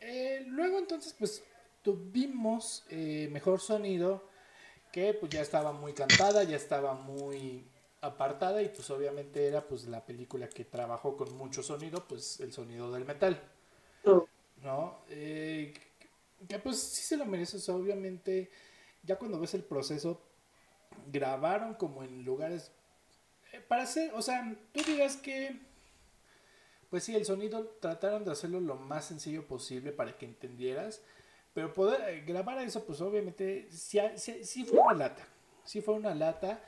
Eh, luego entonces, pues tuvimos eh, mejor sonido, que pues ya estaba muy cantada, ya estaba muy apartada y pues obviamente era pues la película que trabajó con mucho sonido, pues el sonido del metal. Oh. ¿No? Eh, que pues sí se lo merece, obviamente ya cuando ves el proceso, grabaron como en lugares para hacer, o sea, tú dirás que pues sí, el sonido trataron de hacerlo lo más sencillo posible para que entendieras, pero poder eh, grabar eso, pues obviamente sí, fue una lata, sí fue una lata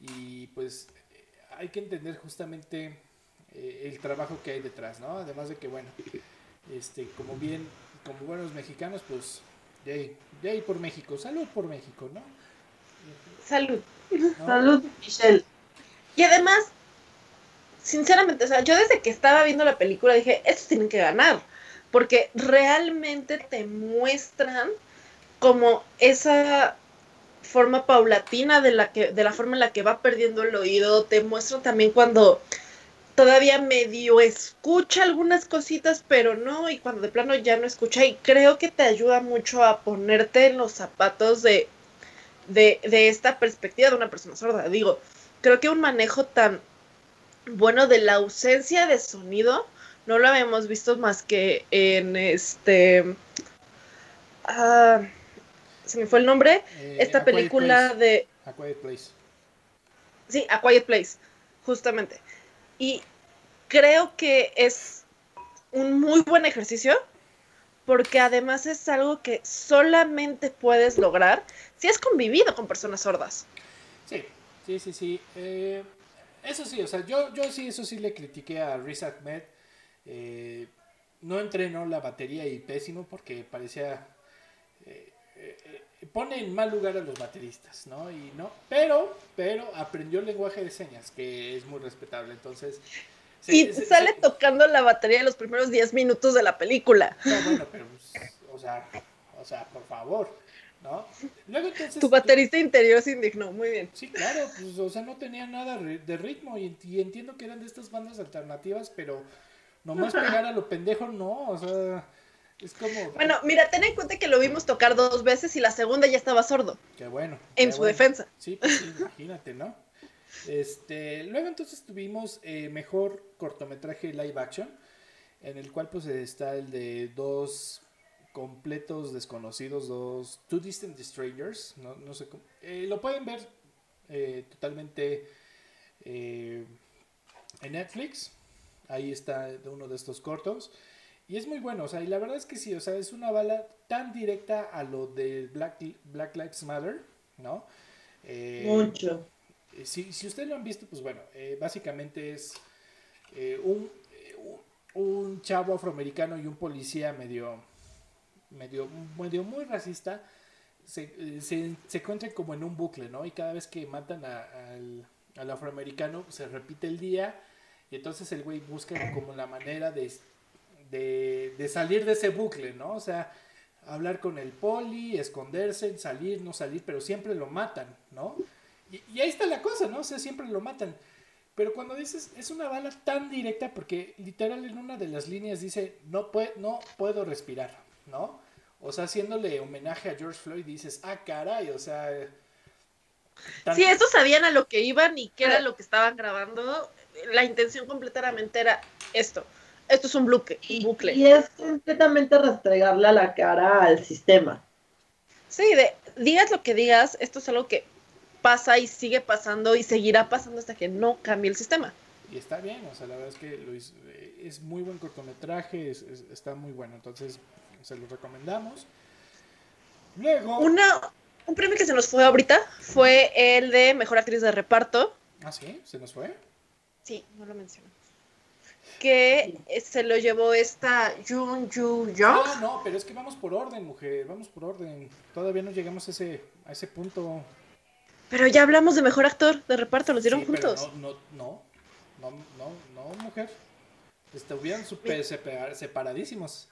y pues eh, hay que entender justamente eh, el trabajo que hay detrás, ¿no? Además de que, bueno, este, como bien, como buenos mexicanos, pues de ahí, por México. Salud por México, ¿no? Salud. Salud, Michelle. Y además, sinceramente, o sea, yo desde que estaba viendo la película dije, estos tienen que ganar, porque realmente te muestran como esa forma paulatina de la que de la forma en la que va perdiendo el oído, te muestran también cuando todavía medio escucha algunas cositas, pero no, y cuando de plano ya no escucha, y creo que te ayuda mucho a ponerte en los zapatos de, de, de esta perspectiva de una persona sorda. Digo, creo que un manejo tan bueno, de la ausencia de sonido, no lo habíamos visto más que en este. Ah, se me fue el nombre. Eh, esta película de. A Quiet Place. Sí, A Quiet Place, justamente. Y creo que es un muy buen ejercicio porque además es algo que solamente puedes lograr si has convivido con personas sordas. Sí, sí, sí, sí. Eh, eso sí, o sea, yo, yo sí, eso sí le critiqué a Riz Ahmed. Eh, no entrenó la batería y pésimo porque parecía... Eh, eh, pone en mal lugar a los bateristas, ¿no? Y no, pero, pero aprendió el lenguaje de señas, que es muy respetable, entonces... y sale tocando la batería en los primeros 10 minutos de la película. No, bueno, pero, pues, o sea, o sea, por favor. ¿No? Luego entonces... Tu baterista interior se indignó, muy bien. Sí, claro, pues, o sea, no tenía nada de ritmo y, entiendo que eran de estas bandas alternativas, pero nomás pegar a lo pendejo, no, o sea, es como... Bueno, mira, ten en cuenta que lo vimos tocar dos veces y la segunda ya estaba sordo. Qué bueno. En su defensa. Sí, pues, imagínate, ¿no? Este, luego entonces tuvimos eh, mejor cortometraje live action, en el cual pues está el de dos completos desconocidos, dos Two Distant Strangers, no, no sé cómo. Eh, lo pueden ver eh, totalmente eh, en Netflix. Ahí está uno de estos cortos. Y es muy bueno, o sea, y la verdad es que sí, o sea, es una bala tan directa a lo de Black, Black Lives Matter, ¿no? Mucho. Si, si ustedes lo han visto, pues bueno, básicamente es un, un chavo afroamericano y un policía medio medio, medio muy racista, se, se, se encuentran como en un bucle, ¿no? Y cada vez que matan al, afroamericano, se repite el día y entonces el güey busca como la manera de, de, salir de ese bucle, ¿no? O sea, hablar con el poli, esconderse, salir, no salir, pero siempre lo matan, ¿no? Y, ahí está la cosa, ¿no? O sea, siempre lo matan. Pero cuando dices, es una bala tan directa, porque literal en una de las líneas dice, no, no puedo respirar, ¿no? O sea, haciéndole homenaje a George Floyd, dices, ah, caray, o sea... Sí, estos sabían a lo que iban y qué era lo que estaban grabando. La intención completamente era esto. Esto es un bucle. bucle. Y es completamente restregarle a la cara al sistema. Sí, de, digas lo que digas, esto es algo que pasa y sigue pasando y seguirá pasando hasta que no cambie el sistema. Y está bien, o sea, la verdad es que es muy buen cortometraje, está muy bueno. Entonces, se los recomendamos. Luego. Una, un premio que se nos fue ahorita fue el de Mejor Actriz de Reparto. Ah, sí, se nos fue. Sí, no lo mencionamos. Que se lo llevó esta Jun Yu Young. Ah, no, pero es que vamos por orden, mujer, vamos por orden. Todavía no llegamos a ese, a ese punto. Pero ya hablamos de mejor actor de reparto, los dieron juntos. no, no, no, no, no, mujer. Estuvieron super separadísimos.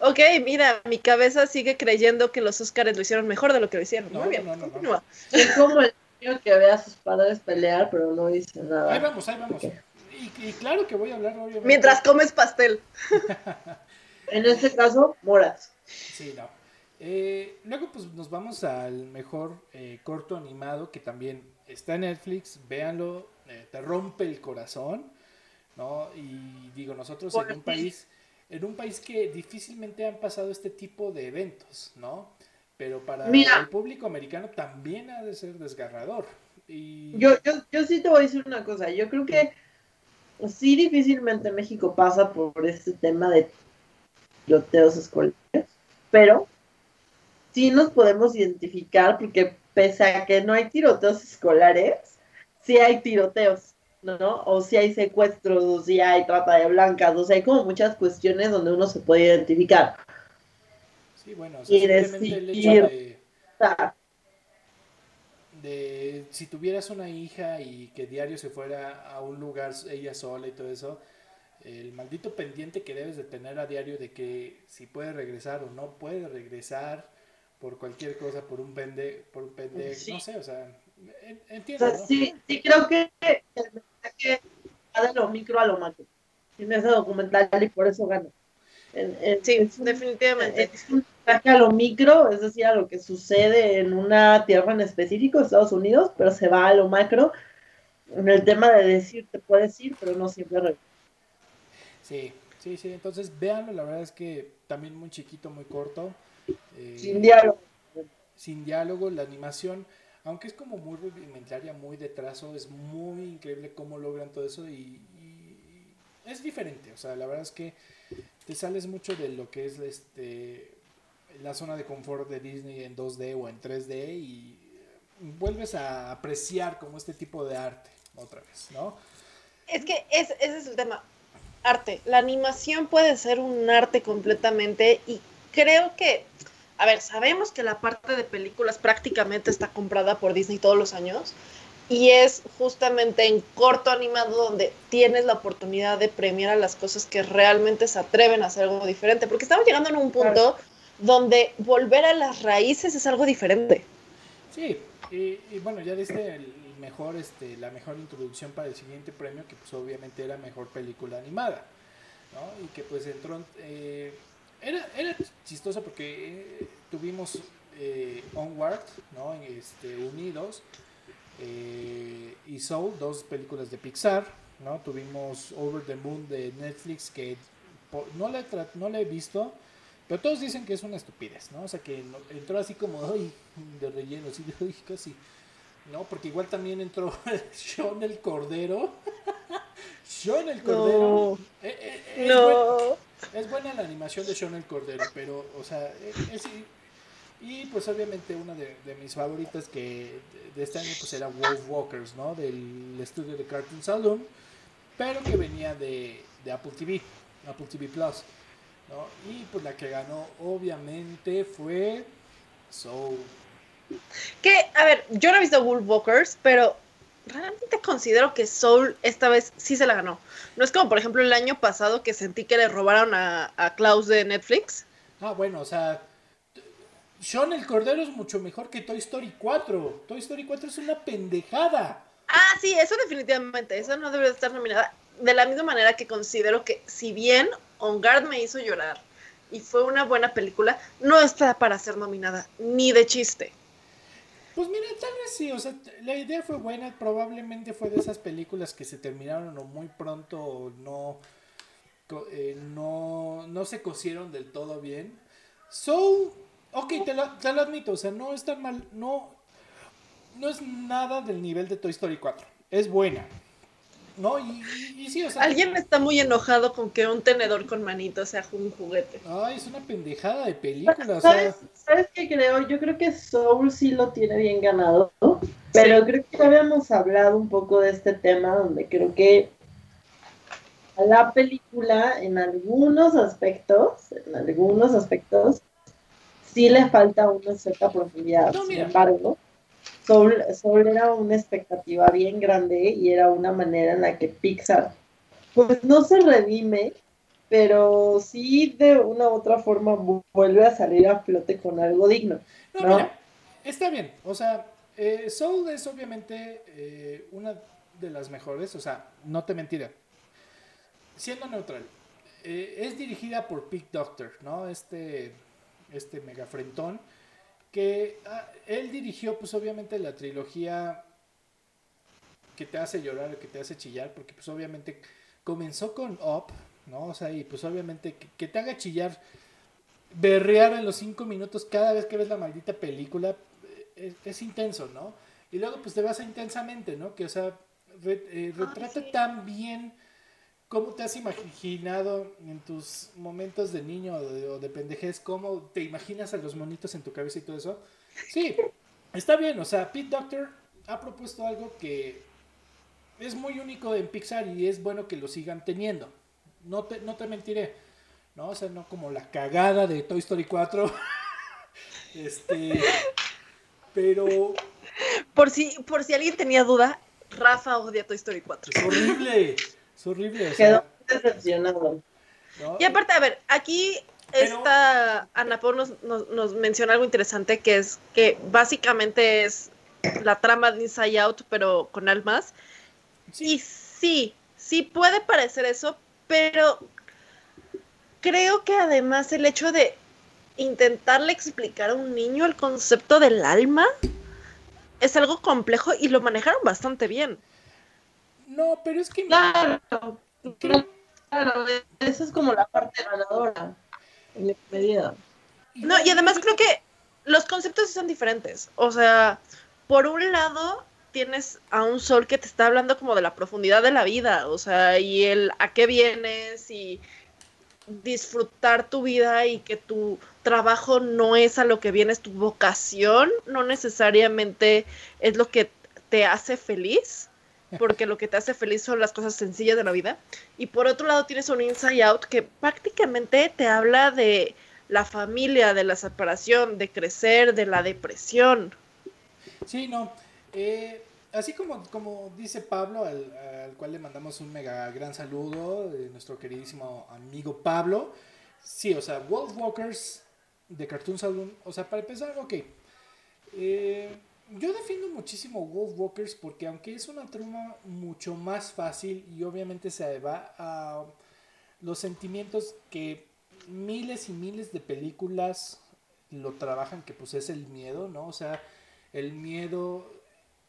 Ok, mira, mi cabeza sigue creyendo que los Oscars lo hicieron mejor de lo que lo hicieron. Muy bien, continúa. Es como el niño que ve a sus padres pelear, pero no dice nada. Ahí vamos, ahí vamos. Y, claro que voy a hablar, obviamente. Mientras comes pastel. *laughs* en este caso, moras. Sí, no. Eh, luego, pues nos vamos al mejor eh, corto animado que también está en Netflix. Véanlo, eh, te rompe el corazón, ¿no? Y digo, nosotros en un país en un país que difícilmente han pasado este tipo de eventos, ¿no? Pero para el público americano también ha de ser desgarrador. Y... Yo, yo, yo sí te voy a decir una cosa, yo creo que sí difícilmente México pasa por este tema de tiroteos escolares, pero sí nos podemos identificar porque pese a que no hay tiroteos escolares, sí hay tiroteos. ¿No? O si hay secuestros, o si hay trata de blancas, o sea, hay como muchas cuestiones donde uno se puede identificar. Sí, bueno, o sea, y decir, el hecho de, de, si tuvieras una hija y que diario se fuera a un lugar ella sola y todo eso, el maldito pendiente que debes de tener a diario de que si puede regresar o no puede regresar por cualquier cosa, por un pende, por un pende, no sé, o sea, entiendo. sí, sí creo que el mensaje va de lo micro a lo macro. Tiene ese documental y por eso gana. sí, definitivamente. Es un mensaje a lo micro, es decir, a lo que sucede en una tierra en específico, Estados Unidos, pero se va a lo macro en el tema de decir, te puedes ir, pero no siempre. Sí, sí, sí. Entonces, véanlo, la verdad es que también muy chiquito, muy corto. Eh, sin diálogo. Sin diálogo, la animación, aunque es como muy rudimentaria, muy de trazo, es muy increíble cómo logran todo eso y, es diferente. O sea, la verdad es que te sales mucho de lo que es este la zona de confort de Disney en 2D o en 3D y vuelves a apreciar como este tipo de arte otra vez, ¿no? Es que ese es el tema arte. La animación puede ser un arte completamente y creo que, a ver, sabemos que la parte de películas prácticamente está comprada por Disney todos los años y es justamente en corto animado donde tienes la oportunidad de premiar a las cosas que realmente se atreven a hacer algo diferente, porque estamos llegando en un punto donde volver a las raíces es algo diferente. Sí, y, y bueno, ya diste el, mejor, este, la mejor introducción para el siguiente premio, que pues obviamente era mejor película animada, ¿no? Y que pues entró, eh, era, era chistoso porque eh, tuvimos eh, Onward, ¿no? Este, Unidos y Soul, dos películas de Pixar, ¿no? Tuvimos Over the Moon de Netflix, que no la, no la he visto, pero todos dicen que es una estupidez, ¿no? O sea, que entró así como, de relleno, así, casi no, porque igual también entró *laughs* Sean el Cordero. *laughs* Sean el Cordero. Eh, eh, eh, no. Es, buena, la animación de Sean el Cordero, pero, o sea, es, y pues obviamente una de, mis favoritas que de este año pues era Wolf Walkers, ¿no? Del estudio de Cartoon Saloon, pero que venía de, de Apple TV, Apple TV Plus, ¿no? Y pues la que ganó obviamente fue Soul. Que, a ver, yo no he visto Wolfwalkers, pero realmente considero que Soul esta vez sí se la ganó. No es como, por ejemplo, el año pasado que sentí que le robaron a, a Klaus de Netflix. Ah, bueno, o sea, Sean el Cordero es mucho mejor que Toy Story 4. Toy Story 4 es una pendejada. Ah, sí, eso definitivamente, eso no debe estar nominada. De la misma manera que considero que si bien On Guard me hizo llorar y fue una buena película, no está para ser nominada, ni de chiste. Pues mira, tal vez sí, o sea, la idea fue buena, probablemente fue de esas películas que se terminaron o muy pronto o no, eh, no, no se cosieron del todo bien. So, ok, te lo, te lo admito, o sea, no es tan mal, no, no es nada del nivel de Toy Story 4, es buena, ¿no? Y, sí, o sea. Alguien está muy enojado con que un tenedor con manitos sea un juguete. Ay, es una pendejada de película. ¿Sabes, ¿Sabes qué creo? Yo creo que Soul sí lo tiene bien ganado. Pero creo que ya habíamos hablado un poco de este tema, donde creo que a la película, en algunos aspectos, en algunos aspectos, sí le falta una cierta profundidad. Sin embargo, Soul, era una expectativa bien grande y era una manera en la que Pixar, pues no se redime, pero sí de una u otra forma vuelve a salir a flote con algo digno. No, Mira, está bien, o sea, eh, Soul es obviamente eh, una de las mejores, o sea, no te mentiré, siendo neutral, eh, es dirigida por Pete Doctor, ¿no? Este, este megafrentón que ah, él dirigió pues obviamente la trilogía que te hace llorar, que te hace chillar, porque pues obviamente comenzó con Up, ¿no? O sea, y pues obviamente que, te haga chillar, berrear en los cinco minutos cada vez que ves la maldita película, eh, es, intenso, ¿no? Y luego pues te vas a intensamente, ¿no? Que o sea, eh, retrata tan bien ¿Cómo te has imaginado en tus momentos de niño o de, pendejez? ¿Cómo te imaginas a los monitos en tu cabeza y todo eso? Sí, está bien. O sea, Pete Doctor ha propuesto algo que es muy único en Pixar y es bueno que lo sigan teniendo. No te, no te mentiré, ¿no? O sea, no como la cagada de Toy Story 4. *laughs* este, pero... Por si, por si alguien tenía duda, Rafa odia Toy Story 4. Es horrible, es horrible. Quedó decepcionado. Y aparte, a ver, aquí esta Ana Paul nos, nos, menciona algo interesante que es que básicamente es la trama de Inside Out, pero con almas. Y sí, sí puede parecer eso, pero creo que además el hecho de intentarle explicar a un niño el concepto del alma es algo complejo y lo manejaron bastante bien. No, pero es que... Claro, claro, esa es como la parte ganadora en medida. No, y además creo que los conceptos son diferentes. O sea, por un lado tienes a un sol que te está hablando como de la profundidad de la vida, o sea, y el a qué vienes y disfrutar tu vida y que tu trabajo no es a lo que vienes, tu vocación no necesariamente es lo que te hace feliz, porque lo que te hace feliz son las cosas sencillas de la vida. Y por otro lado tienes un Inside Out que prácticamente te habla de la familia, de la separación, de crecer, de la depresión. Sí, no. Eh, así como, como dice Pablo, al, cual le mandamos un mega gran saludo, de nuestro queridísimo amigo Pablo. Sí, o sea, Wolf Walkers de Cartoon Saloon. O sea, para empezar, ok. Eh, yo defiendo muchísimo Wolf Walkers porque aunque es una trama mucho más fácil y obviamente se va a los sentimientos que miles y miles de películas lo trabajan, que pues es el miedo, ¿no? O sea, el miedo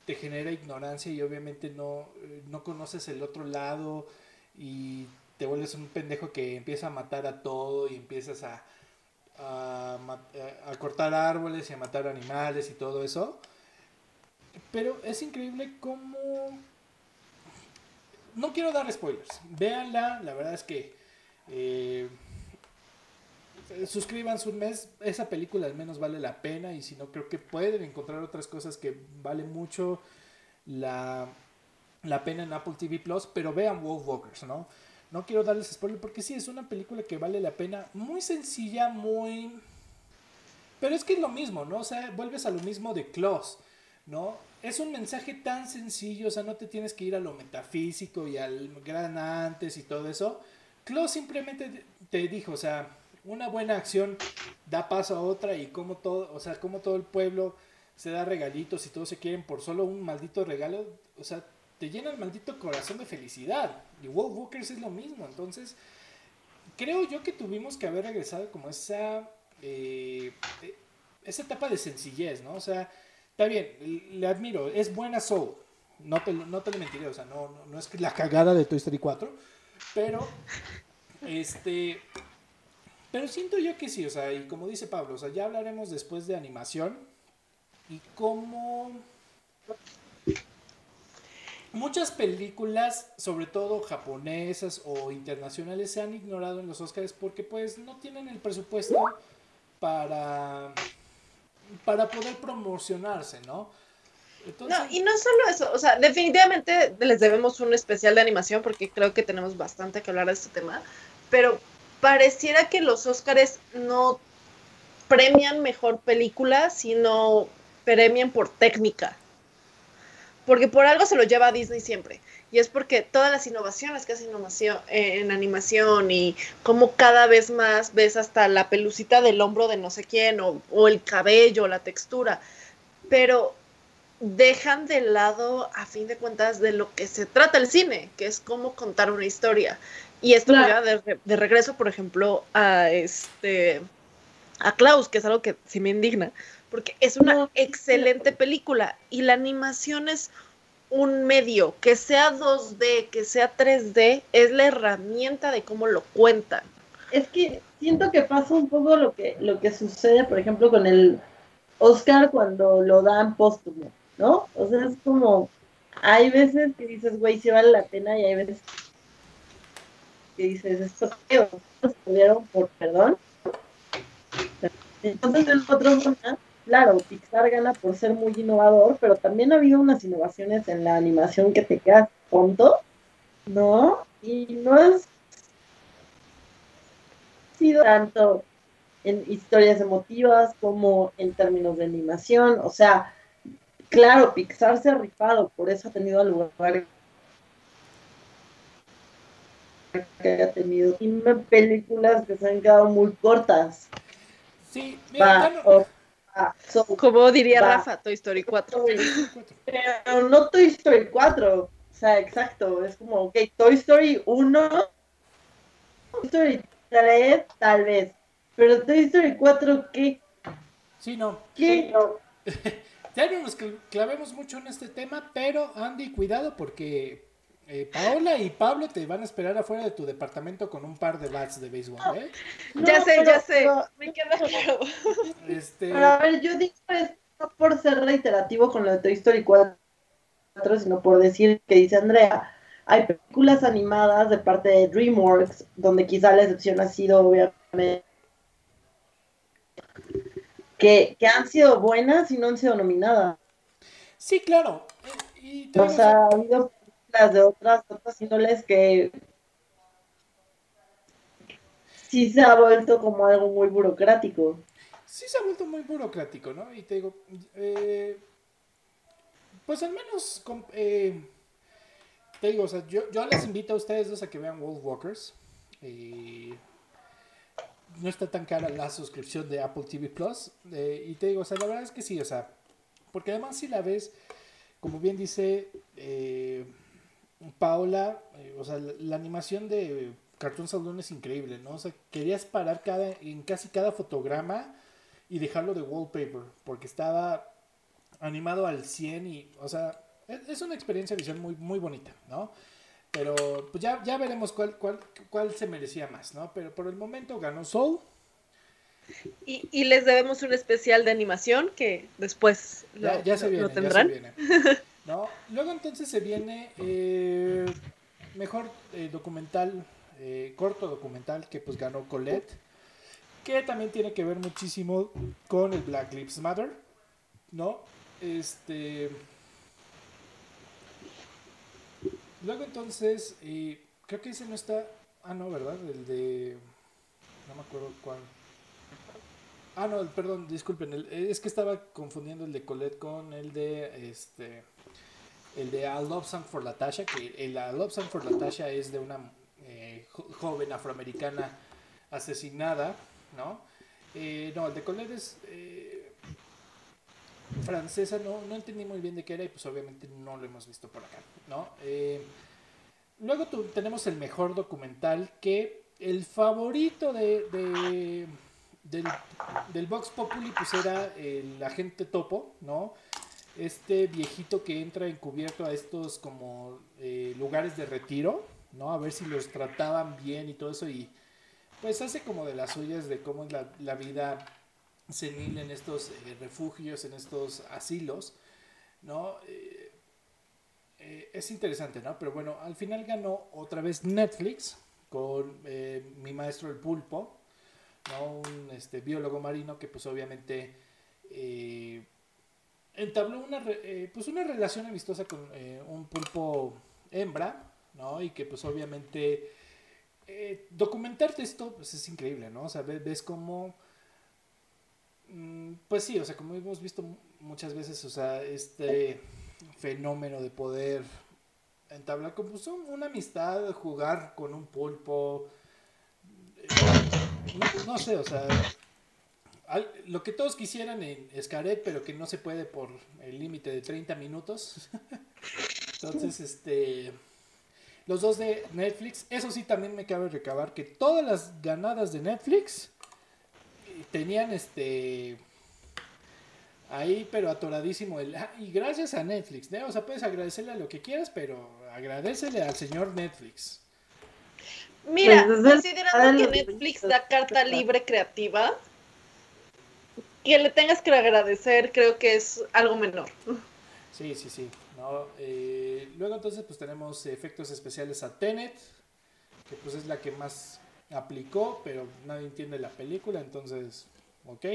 te genera ignorancia y obviamente no, no conoces el otro lado y te vuelves un pendejo que empieza a matar a todo y empiezas a, a, a cortar árboles y a matar animales y todo eso. Pero es increíble cómo... No quiero dar spoilers. Véanla, la verdad es que... Eh, suscríbanse un mes. Esa película al menos vale la pena. Y si no, creo que pueden encontrar otras cosas que vale mucho la, la pena en Apple TV Plus. Pero vean Wolf Walkers, ¿no? No quiero darles spoiler porque sí, es una película que vale la pena. Muy sencilla, muy... Pero es que es lo mismo, ¿no? O sea, vuelves a lo mismo de Klaus, ¿no? Es un mensaje tan sencillo, o sea, no te tienes que ir a lo metafísico y al gran antes y todo eso. Klaus simplemente te dijo, o sea, una buena acción da paso a otra y como todo, o sea, como todo el pueblo se da regalitos y todos se quieren por solo un maldito regalo, o sea, te llena el maldito corazón de felicidad. Y Wolf Walkers es lo mismo, entonces creo yo que tuvimos que haber regresado como esa eh, esa etapa de sencillez, ¿no? O sea, Está bien, le admiro, es buena Soul. No te, no te lo mentiré, o sea, no, no, es la cagada de Toy Story 4, pero este pero siento yo que sí, o sea, y como dice Pablo, o sea, ya hablaremos después de animación y cómo muchas películas, sobre todo japonesas o internacionales, se han ignorado en los Oscars porque pues no tienen el presupuesto para para poder promocionarse, ¿no? No, y no solo eso, o sea, definitivamente les debemos un especial de animación porque creo que tenemos bastante que hablar de este tema, pero pareciera que los Óscares no premian mejor película, sino premian por técnica. Porque por algo se lo lleva a Disney siempre. Y es porque todas las innovaciones que hace innovación, eh, en animación y como cada vez más ves hasta la pelucita del hombro de no sé quién o, o el cabello, la textura. Pero dejan de lado, a fin de cuentas, de lo que se trata el cine, que es cómo contar una historia. Y esto me lleva de, de, regreso, por ejemplo, a este a Klaus, que es algo que sí me indigna, porque es una excelente película y la animación es un medio, que sea 2D, que sea 3D, es la herramienta de cómo lo cuentan. Es que siento que pasa un poco lo que, lo que sucede, por ejemplo, con el Oscar cuando lo dan póstumo, ¿no? O sea, es como, hay veces que dices, güey, sí vale la pena, y hay veces que dices, esto que por perdón. Entonces, el otro claro, Pixar gana por ser muy innovador, pero también ha habido unas innovaciones en la animación que te quedas tonto, ¿no? Y no es sido tanto en historias emotivas como en términos de animación, o sea, claro, Pixar se ha rifado, por eso ha tenido lugar que haya tenido películas que se han quedado muy cortas. Sí, como diría Rafa, Toy Story 4. Pero no Toy Story 4. O sea, exacto. Es como, ok, Toy Story 1, Toy Story 3, tal vez. Pero Toy Story 4, ¿qué? Sí, no. ¿Qué? No. *laughs* ya no nos clavemos mucho en este tema, pero Andy, cuidado porque eh, Paola y Pablo te van a esperar afuera de tu departamento con un par de bats de béisbol, ¿eh? ya sé, ya sé. Me queda claro. Este... a ver, yo digo esto no por ser reiterativo con lo de Toy Story 4, sino por decir que dice Andrea. Hay películas animadas de parte de DreamWorks, donde quizá la excepción ha sido, obviamente, que, que han sido buenas y no han sido nominadas. Sí, claro. Y, o sea, ha habido las de otras otras índoles que sí se ha vuelto como algo muy burocrático. Sí se ha vuelto muy burocrático, ¿no? Y te digo, eh, pues al menos, eh, te digo, o sea, yo, yo, les invito a ustedes dos a que vean Wolf Walkers. Eh, no está tan cara la suscripción de Apple TV Plus. y te digo, o sea, la verdad es que sí, o sea, porque además si la ves, como bien dice Paola, eh, o sea, la, animación de Cartoon Saloon es increíble, ¿no? O sea, querías parar cada, en casi cada fotograma y dejarlo de wallpaper, porque estaba animado al 100 y, o sea, es, una experiencia visual muy, muy bonita, ¿no? Pero pues ya, ya veremos cuál, cuál, cuál se merecía más, ¿no? Pero por el momento ganó Soul. Y, y les debemos un especial de animación que después ya, ya se viene, tendrán. Ya se viene. *laughs* ¿no? Luego entonces se viene eh, mejor eh, documental, eh, corto documental que pues ganó Colette, que también tiene que ver muchísimo con el Black Lives Matter, ¿no? Este... Luego entonces, creo que ese no está... Ah, no, ¿verdad? El de... No me acuerdo cuál. Ah, no, perdón, disculpen. es que estaba confundiendo el de Colette con el de este el de A Love Song for Latasha, que el A Love Song for Latasha es de una eh, joven afroamericana asesinada, ¿no? Eh, no, el de Colette es eh, francesa, no, no entendí muy bien de qué era y pues obviamente no lo hemos visto por acá, ¿no? luego tenemos el mejor documental que el favorito de, de del, del Vox Populi pues era el agente topo, ¿no? este viejito que entra encubierto a estos como eh, lugares de retiro, ¿no? A ver si los trataban bien y todo eso y pues hace como de las suyas de cómo es la, vida senil en estos eh, refugios, en estos asilos, ¿no? Eh, es interesante, ¿no? Pero bueno, al final ganó otra vez Netflix con mi maestro el pulpo, Un este, biólogo marino que pues obviamente entabló una, eh, pues una relación amistosa con eh, un pulpo hembra, ¿no? Y que pues obviamente eh, documentarte esto pues es increíble, ¿no? O sea, ves, como, mm, pues sí, o sea, como hemos visto muchas veces, o sea, este fenómeno de poder entablar como pues, una amistad, jugar con un pulpo, no sé, o sea, lo que todos quisieran en Scaret, pero que no se puede por el límite de 30 minutos. *laughs* Entonces, este. Los dos de Netflix. Eso sí, también me cabe recabar que todas las ganadas de Netflix tenían este. Ahí, pero atoradísimo el. Ah, y gracias a Netflix, ¿no? O sea, puedes agradecerle a lo que quieras, pero agradecele al señor Netflix. Mira, considerando que Netflix da carta libre creativa, que le tengas que agradecer creo que es algo menor. Sí, sí, sí. No, eh, luego entonces pues tenemos efectos especiales a Tenet, que pues es la que más aplicó, pero nadie entiende la película, entonces, ok.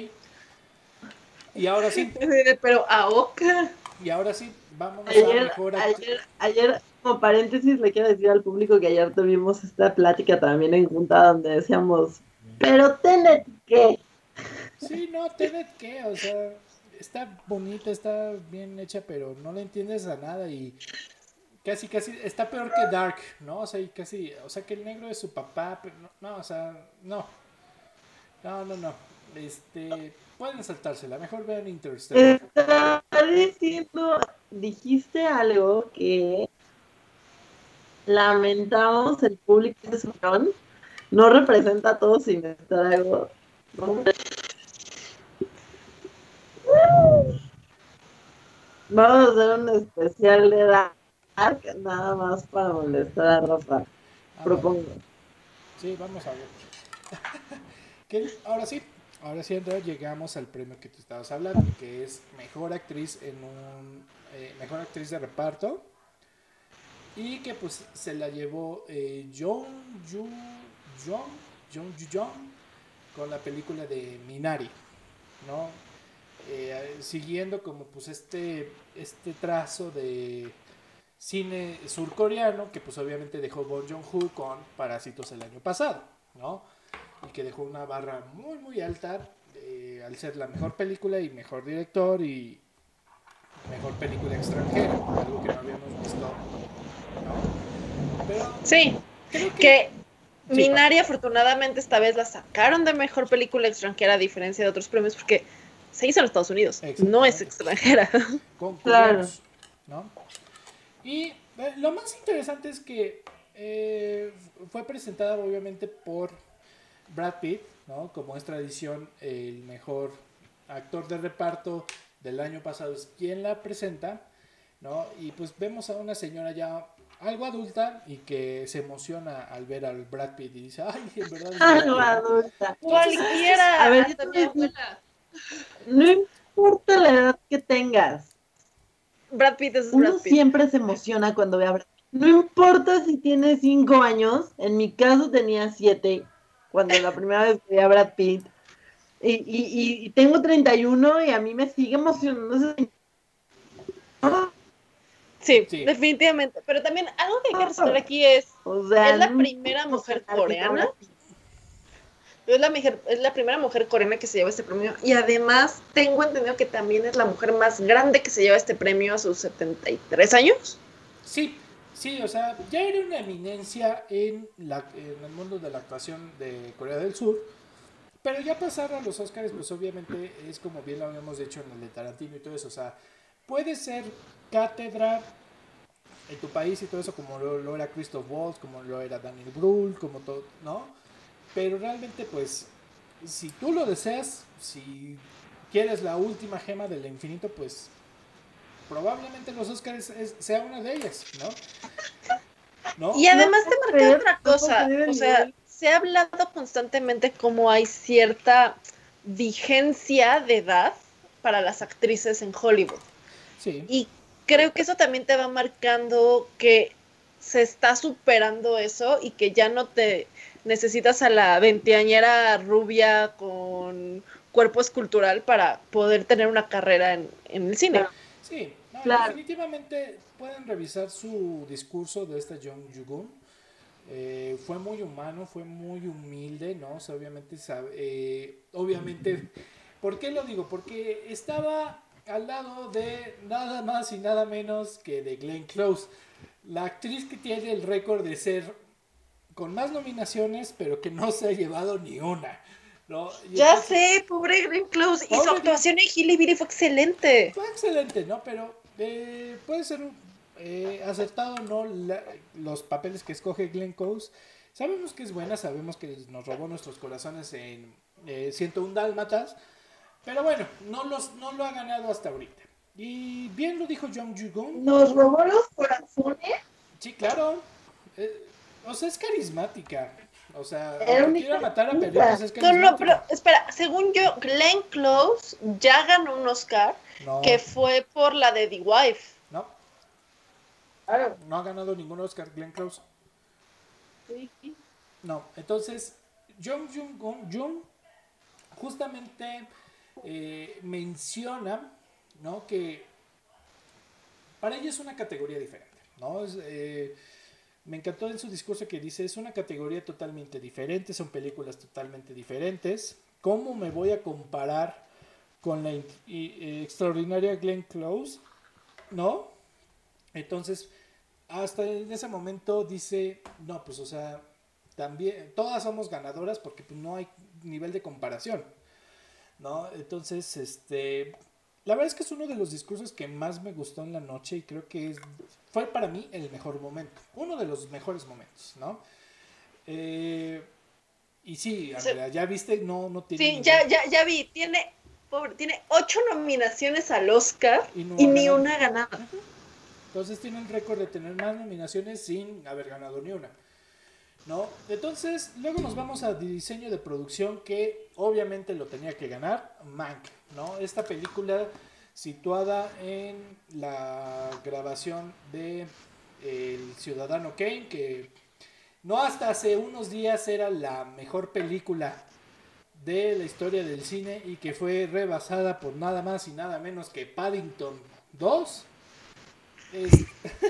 Y ahora sí. *laughs* Pero a Oca. Y ahora sí, vamos ayer, a mejor ayer, ayer, como paréntesis, le quiero decir al público que ayer tuvimos esta plática también en junta donde decíamos, pero Tenet, ¿qué? Sí, no, Tenet, ¿qué? O sea, está bonita, está bien hecha, pero no le entiendes a nada y casi, casi, está peor que Dark, ¿no? O sea, y casi, o sea, que el negro es su papá, pero no, no o sea, no. No, no, no. Este, pueden saltársela, mejor vean Interstellar. Está diciendo, dijiste algo que lamentamos el público de Surón, no representa a todos sin estar algo. Vamos a hacer un especial de Dark nada más para molestar a Rafa. Ah, Propongo. Sí, vamos a ver. *laughs* ahora sí, ahora sí, entonces llegamos al premio que tú estabas hablando, que es mejor actriz en un eh, mejor actriz de reparto y que pues se la llevó eh, John Yu John John con la película de Minari, ¿no? Eh, siguiendo como pues este este trazo de cine surcoreano que pues obviamente dejó Bon Joon-ho con Parásitos el año pasado, ¿no? Y que dejó una barra muy muy alta eh, al ser la mejor película y mejor director y mejor película extranjera, algo que no habíamos visto. sí, que, Minari afortunadamente esta vez la sacaron de mejor película extranjera a diferencia de otros premios porque se hizo en Estados Unidos, no es extranjera. *laughs* claro. ¿no? Y eh, lo más interesante es que eh, fue presentada obviamente por Brad Pitt, ¿no? Como es tradición, el mejor actor de reparto del año pasado es quien la presenta, ¿no? Y pues vemos a una señora ya algo adulta y que se emociona al ver al Brad Pitt y dice, ay, en verdad. algo adulta. Cualquiera. A ver, no importa la edad que tengas. Brad Pitt es Uno Brad Pitt. siempre se emociona cuando ve a Brad Pitt. No importa si tienes cinco años, en mi caso tenía siete cuando la primera vez vi a Brad Pitt. Y, y, y, tengo 31 y a mí me sigue emocionando. Sí, sí, definitivamente. Pero también algo que hay que resaltar aquí es, es la primera mujer coreana. Es la, es la primera mujer coreana que se lleva este premio y además tengo entendido que también es la mujer más grande que se lleva este premio a sus 73 años. Sí, Sí, o sea, ya era una eminencia en, la, en el mundo de la actuación de Corea del Sur, pero ya pasar a los Oscars, pues obviamente es como bien lo habíamos dicho en el de Tarantino y todo eso, o sea, puede ser cátedra en tu país y todo eso, como lo, era Christoph Waltz, como lo era Daniel Brühl, como todo, ¿no? Pero realmente, pues, si tú lo deseas, si quieres la última gema del infinito, pues probablemente los Oscars sea una de ellas, ¿no? Y además te marca otra cosa, o sea, se ha hablado constantemente cómo hay cierta vigencia de edad para las actrices en Hollywood. Sí. Y creo que eso también te va marcando que se está superando eso y que ya no te necesitas a la veinteañera rubia con cuerpo escultural para poder tener una carrera en, el cine. Sí, definitivamente pueden revisar su discurso de esta Jung Jugun. Eh, fue muy humano, fue muy humilde, ¿no? O sea, obviamente, sabe, eh, obviamente, ¿por qué lo digo? Porque estaba al lado de nada más y nada menos que de Glenn Close, la actriz que tiene el récord de ser con más nominaciones, pero que no se ha llevado ni una. Ya sé, pobre Green Close. Y su actuación en Hilly fue excelente. Fue excelente, ¿no? Pero eh, puede ser eh, acertado no los papeles que escoge Glenn Close. Sabemos que es buena, sabemos que nos robó nuestros corazones en eh, 101 Dálmatas. Pero bueno, no, los, no lo ha ganado hasta ahorita. Y bien lo dijo Jung Jugun. ¿Nos robó los corazones? Sí, claro. Eh, o sea, es carismática. O sea, quiero matar a Perico, es que No, no, pero espera, según yo, Glenn Close ya ganó un Oscar que fue por la de The Wife. No. No ha ganado ningún Oscar Glenn Close. No, entonces, Jung Jung Jung justamente eh, menciona ¿no? que para ella es una categoría diferente. ¿no? Eh, me encantó en su discurso que dice, es una categoría totalmente diferente, son películas totalmente diferentes. ¿Cómo me voy a comparar con la extraordinaria Glenn Close? ¿No? Entonces, hasta en ese momento dice, no, pues o sea, también, todas somos ganadoras porque pues, no hay nivel de comparación, ¿no? Entonces, este, la verdad es que es uno de los discursos que más me gustó en la noche y creo que es, fue para mí el mejor momento, uno de los mejores momentos, ¿no? Eh, y sí, ya viste, no, no tiene... Sí, ya, ya, ya vi, tiene, pobre, tiene ocho nominaciones al Oscar y, ni una ganada. Entonces tiene un récord de tener más nominaciones sin haber ganado ni una. ¿No? Entonces, luego nos vamos a diseño de producción que obviamente lo tenía que ganar Mank, ¿no? Esta película situada en la grabación de El Ciudadano Kane, que no hasta hace unos días era la mejor película de la historia del cine y que fue rebasada por nada más y nada menos que Paddington 2. Es,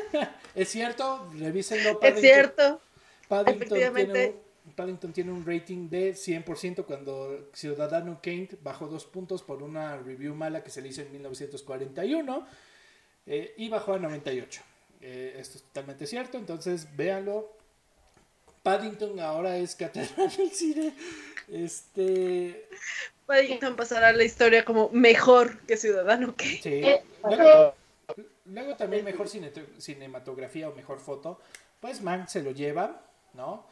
*laughs* es cierto, revísenlo. Paddington. Es cierto. Paddington tiene, un rating de 100% cuando Ciudadano Kane bajó dos puntos por una review mala que se le hizo en 1941 eh, y bajó a 98. Eh, esto es totalmente cierto, entonces véanlo. Paddington ahora es catedral del cine. Este. Paddington pasará la historia como mejor que Ciudadano Kane. Sí. Eh, luego, luego también mejor cinematografía o mejor foto. Pues Man se lo lleva. ¿No?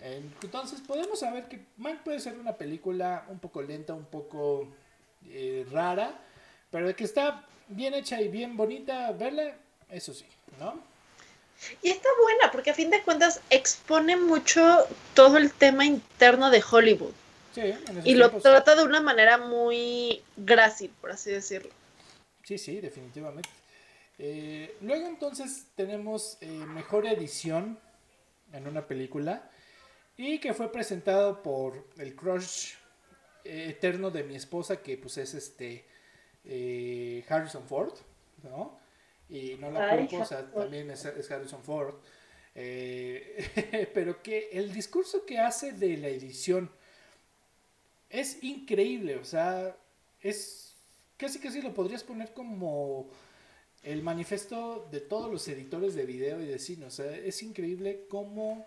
Entonces podemos saber que Mank puede ser una película un poco lenta, un poco eh, rara, pero de que está bien hecha y bien bonita verla, eso sí, ¿no? Y está buena porque a fin de cuentas expone mucho todo el tema interno de Hollywood. Sí, y lo trata de una manera muy grácil, por así decirlo. Sí, sí, definitivamente. Eh, luego entonces tenemos eh, mejor edición en una película y que fue presentado por el crush eh, eterno de mi esposa que pues es este eh, Harrison Ford, ¿no? Y no la culpo, o sea, también es, Harrison Ford. Eh, *laughs* pero que el discurso que hace de la edición es increíble, o sea, es casi casi lo podrías poner como el manifiesto de todos los editores de video y de cine. O sea, es increíble cómo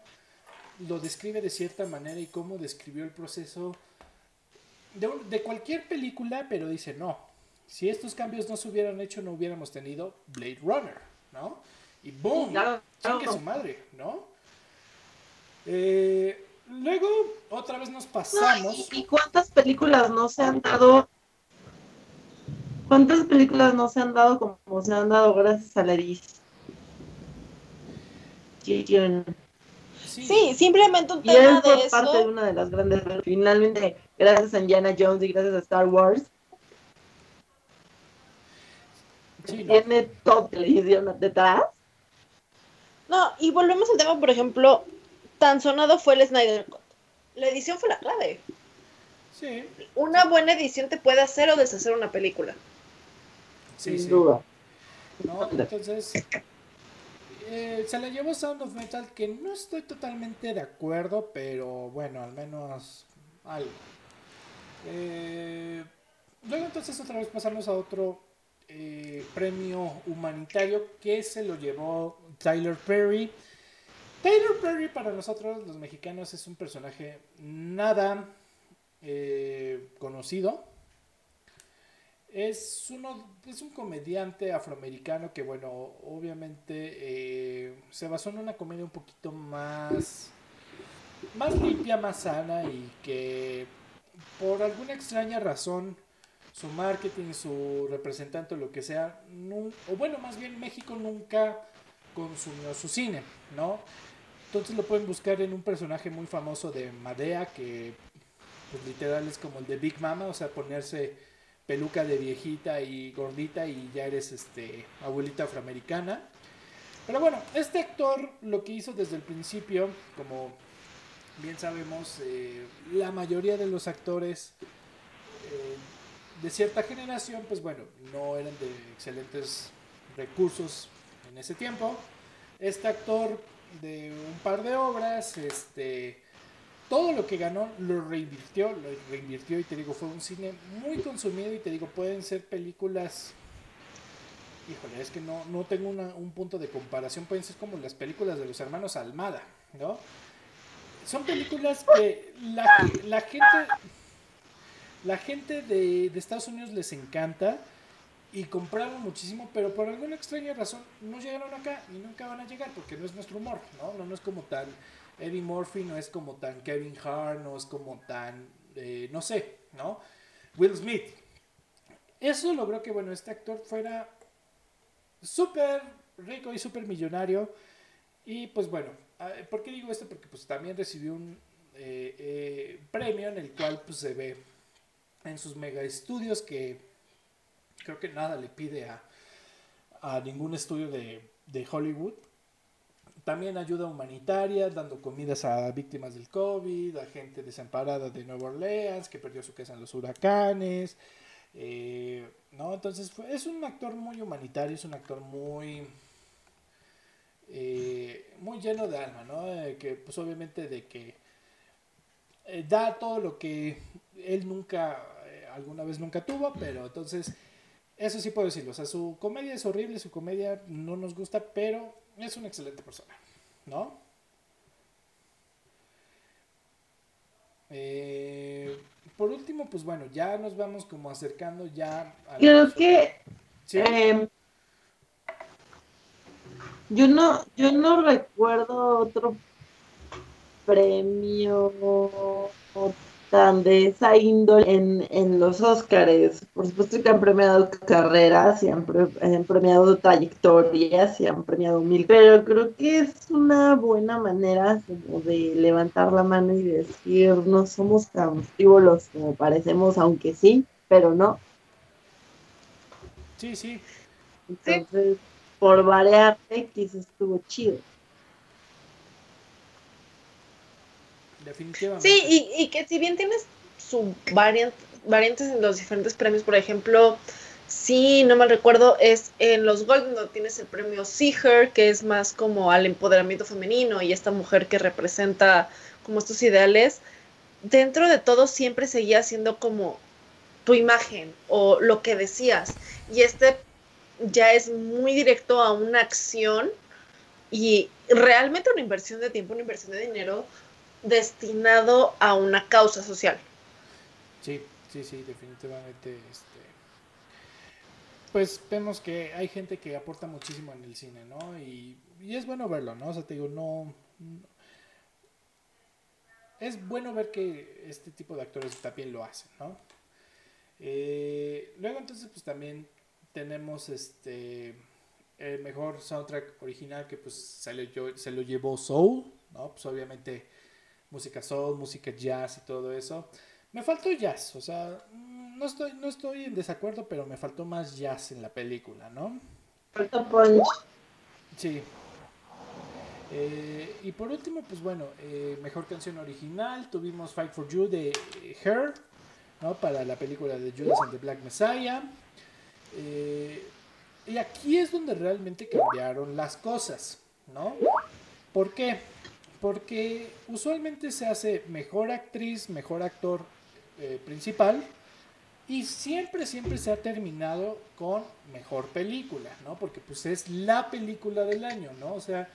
lo describe de cierta manera y cómo describió el proceso de, de cualquier película, pero dice, no, si estos cambios no se hubieran hecho, no hubiéramos tenido Blade Runner, ¿no? Y boom, que su madre, ¿no? Eh, luego, otra vez nos pasamos. ¿Y cuántas películas no se han dado ¿Cuántas películas no se han dado como se han dado gracias a la Sí, simplemente un tema de eso. parte de una de las grandes. Finalmente, gracias a Indiana Jones y gracias a Star Wars, tiene todo televisión detrás. No, y volvemos al tema, por ejemplo, tan sonado fue el Snyder Cut. La edición fue la clave. Sí. Una buena edición te puede hacer o deshacer una película. Sí, Sin duda. No, entonces, eh, se la llevó Sound of Metal, que no estoy totalmente de acuerdo, pero bueno, al menos algo. Eh, luego entonces otra vez pasamos a otro eh, premio humanitario que se lo llevó Tyler Perry. Tyler Perry para nosotros los mexicanos es un personaje nada conocido es, uno, es un comediante afroamericano que, bueno, obviamente eh, se basó en una comedia un poquito más, más limpia, más sana y que por alguna extraña razón su marketing, su representante lo que sea, o bueno, más bien México nunca consumió su cine, ¿no? Entonces lo pueden buscar en un personaje muy famoso de Madea que pues literal es como el de Big Mama, o sea, ponerse peluca de viejita y gordita y ya eres este abuelita afroamericana. Pero bueno, este actor lo que hizo desde el principio, como bien sabemos, eh, la mayoría de los actores eh, de cierta generación, pues bueno, no eran de excelentes recursos en ese tiempo. Este actor de un par de obras, este, todo lo que ganó lo reinvirtió, lo reinvirtió y te digo, fue un cine muy consumido y te digo, pueden ser películas, híjole, es que no, no tengo un punto de comparación, pueden ser como las películas de los hermanos Almada, ¿no? Son películas que la, la gente, la gente de, de Estados Unidos les encanta y compraron muchísimo, pero por alguna extraña razón no llegaron acá y nunca van a llegar porque no es nuestro humor, ¿no? No, es como tan Eddie Murphy, no es como tan Kevin Hart, no es como tan, eh, no sé, ¿no? Will Smith. Eso logró que, bueno, este actor fuera súper rico y súper millonario. Y pues bueno, ¿por qué digo esto? Porque pues también recibió un eh, eh, premio en el cual pues se ve en sus mega estudios que creo que nada le pide a, a ningún estudio de, de, Hollywood. También ayuda humanitaria, dando comidas a víctimas del COVID, a gente desamparada de Nueva Orleans que perdió su casa en los huracanes. Eh, ¿no? Entonces es un actor muy humanitario, es un actor muy, eh, muy lleno de alma, ¿no? Eh, que pues obviamente de que da todo lo que él nunca, alguna vez nunca tuvo, pero entonces eso sí puedo decirlo. O sea, su comedia es horrible, su comedia no nos gusta, pero es una excelente persona. ¿No? Eh, por último, pues bueno, ya nos vamos como acercando ya a Creo que em, yo no, yo no recuerdo otro premio tan de esa índole en, en los Óscares. Por supuesto que han premiado carreras, y han, premiado trayectorias, y han premiado mil, pero creo que es una buena manera como de levantar la mano y decir, no somos tan frívolos como parecemos, aunque sí, pero no. Sí, sí. Entonces, por variarte, quizás estuvo chido. Definitivamente. Sí, y, y que si bien tienes su variante, variantes en los diferentes premios, por ejemplo, sí, no mal recuerdo, es en los Golden donde tienes el premio Seeger, que es más como al empoderamiento femenino y esta mujer que representa como estos ideales. Dentro de todo siempre seguía siendo como tu imagen o lo que decías. Y este ya es muy directo a una acción y realmente una inversión de tiempo, una inversión de dinero destinado a una causa social. Sí, sí, sí, definitivamente. Este, pues vemos que hay gente que aporta muchísimo en el cine, ¿no? Y, es bueno verlo, ¿no? O sea, te digo, no, Es bueno ver que este tipo de actores también lo hacen, ¿no? Eh, luego entonces pues también tenemos este el mejor soundtrack original que pues se lo, se lo llevó Soul, ¿no? Pues obviamente música soul, música jazz y todo eso. Me faltó jazz, o sea, no estoy, no estoy en desacuerdo, pero me faltó más jazz en la película, ¿no? Faltó punch. Sí. Eh, y por último, pues bueno, eh, mejor canción original, tuvimos Fight for You de Her, ¿no? Para la película de Judas and the Black Messiah. Eh, y aquí es donde realmente cambiaron las cosas, ¿no? ¿Por qué? Porque usualmente se hace mejor actriz, mejor actor eh, principal y siempre, siempre se ha terminado con mejor película, ¿no? Porque pues es la película del año, ¿no? O sea...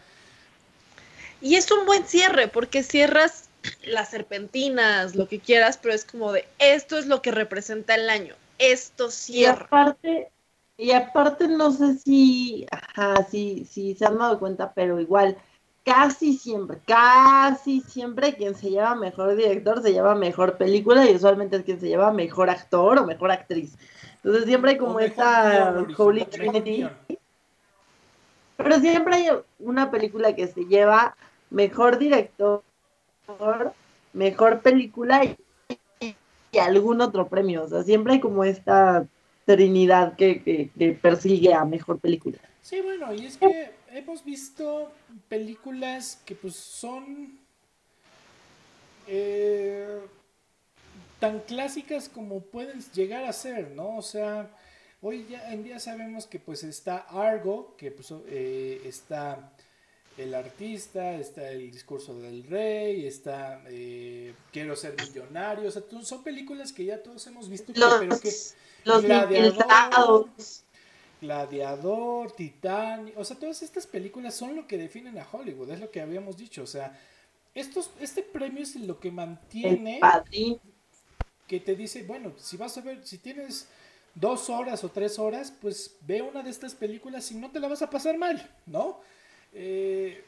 Y es un buen cierre, porque cierras las serpentinas, lo que quieras, pero es como de, esto es lo que representa el año, esto cierra. Y aparte, y aparte no sé si, ajá, si, si se han dado cuenta, pero igual, casi siempre, casi siempre quien se lleva mejor director se lleva mejor película y usualmente es quien se lleva mejor actor o mejor actriz. Entonces siempre hay como esta Holy Trinity. Pero siempre hay una película que se lleva mejor director, mejor película y, algún otro premio. O sea, siempre hay como esta trinidad que, que persigue a mejor película. Sí, bueno, y es que hemos visto películas que pues son eh, tan clásicas como pueden llegar a ser, ¿no? O sea, hoy ya en día sabemos que pues está Argo, que pues eh, está el artista, está el discurso del rey, está eh, Quiero ser millonario, o sea, son películas que ya todos hemos visto, pero que los Gladiador, Gladiador, Titán, o sea, todas estas películas son lo que definen a Hollywood, es lo que habíamos dicho, o sea, estos, este premio es lo que mantiene que te dice, bueno, si vas a ver, si tienes dos horas o tres horas, pues ve una de estas películas y no te la vas a pasar mal, ¿no? Eh,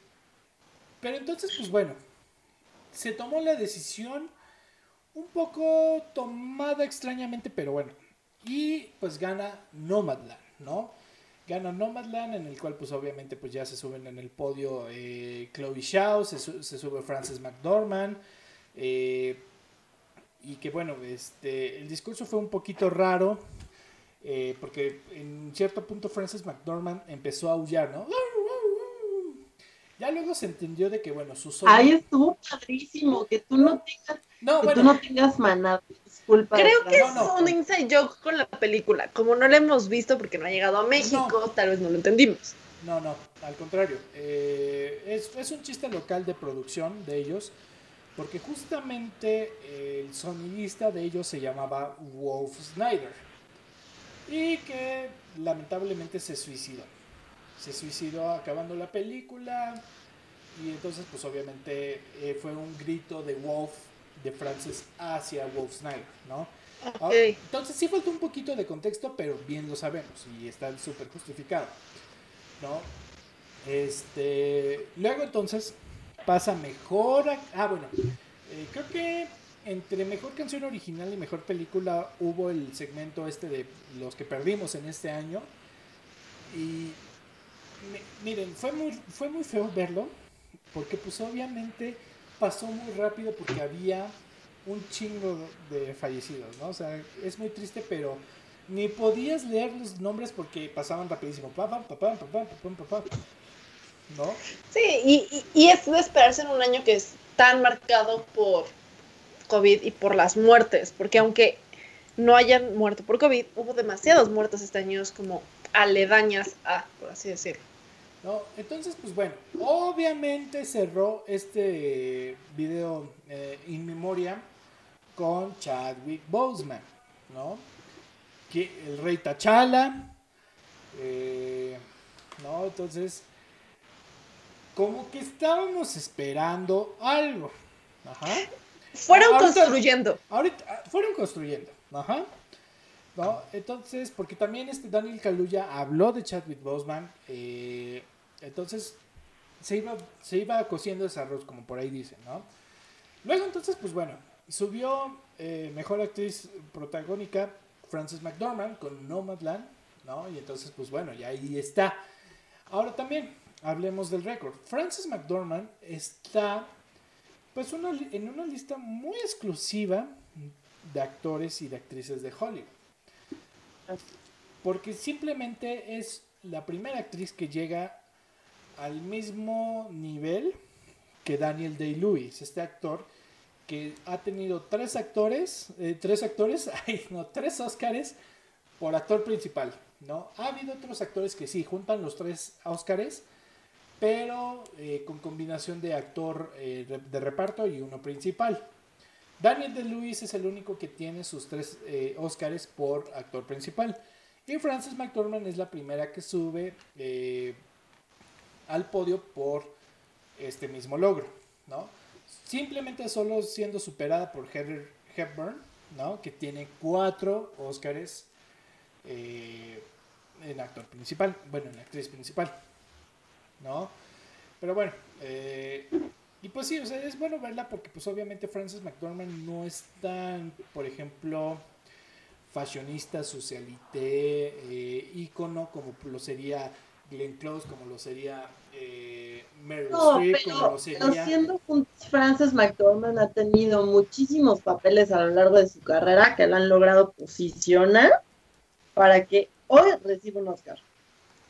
pero entonces, pues bueno, se tomó la decisión un poco tomada extrañamente, pero bueno. Y pues gana Nomadland, ¿no? Gana Nomadland, en el cual pues obviamente pues ya se suben en el podio eh, Chloe Shaw, se, sube Frances McDormand. Eh, y que bueno, este, el discurso fue un poquito raro. porque en cierto punto Frances McDormand empezó a aullar, ¿no? Ya luego se entendió de que, bueno, su Ahí estuvo padrísimo, que tú no tengas, no, que tú no tengas maná. Creo que es un inside joke con la película. Como no la hemos visto porque no ha llegado a México, tal vez no lo entendimos. No, no, al contrario. Eh, es, es, un chiste local de producción de ellos, porque justamente el sonidista de ellos se llamaba Wolf Snyder y que lamentablemente se suicidó se suicidó acabando la película y entonces pues obviamente eh, fue un grito de Wolf de Francis hacia Wolf Snyder, ¿no? Entonces sí falta un poquito de contexto, pero bien lo sabemos y está súper justificado, ¿no? Este, luego entonces pasa mejor, ah bueno, eh, creo que entre mejor canción original y mejor película hubo el segmento este de los que perdimos en este año y miren, fue muy, fue muy feo verlo, porque pues obviamente pasó muy rápido porque había un chingo de fallecidos, ¿no? O sea, es muy triste, pero ni podías leer los nombres porque pasaban rapidísimo. Papá, papá, papá, ¿No? Sí, y, y, es de esperarse en un año que es tan marcado por COVID y por las muertes, porque aunque no hayan muerto por COVID, hubo demasiados muertos este año como aledañas a, por así decirlo. ¿No? Entonces, pues bueno, obviamente cerró este video eh, in memoria con Chadwick Boseman, ¿no? Que el rey Tachala, eh, ¿no? Entonces, como que estábamos esperando algo, ajá. Fueron construyendo. Ahorita, ah, fueron construyendo, ajá. ¿No? Entonces, porque también este Daniel Kaluuya habló de Chadwick Boseman, eh, entonces se iba, se iba cociendo ese arroz, como por ahí dicen, ¿no? Luego entonces, pues bueno, subió eh, Mejor Actriz Protagónica Frances McDormand con Nomadland, ¿no? Y entonces, pues bueno, y ahí está. Ahora también, hablemos del récord. Frances McDormand está, pues, en una lista muy exclusiva de actores y de actrices de Hollywood. Porque simplemente es la primera actriz que llega al mismo nivel que Daniel Day-Lewis, este actor que ha tenido tres actores, eh, tres actores, *laughs* ay, no, tres Oscars por actor principal, ¿no? Ha habido otros actores que sí, juntan los tres Oscars, pero eh, con combinación de actor eh, de reparto y uno principal. Daniel de Lewis es el único que tiene sus tres eh, por actor principal. Y Frances McDormand es la primera que sube eh, al podio por este mismo logro, ¿no? Simplemente solo siendo superada por Heather Hepburn, ¿no? Que tiene cuatro Oscars eh, en actor principal, bueno, en actriz principal, ¿no? Pero bueno, y pues sí, o sea, es bueno verla porque pues obviamente Frances McDormand no es tan, por ejemplo, fashionista, socialité, eh, ícono como lo sería Glenn Close, como lo sería eh, Meryl Streep, como lo sería... Pero siendo Frances McDormand ha tenido muchísimos papeles a lo largo de su carrera que la han logrado posicionar para que hoy reciba un Oscar.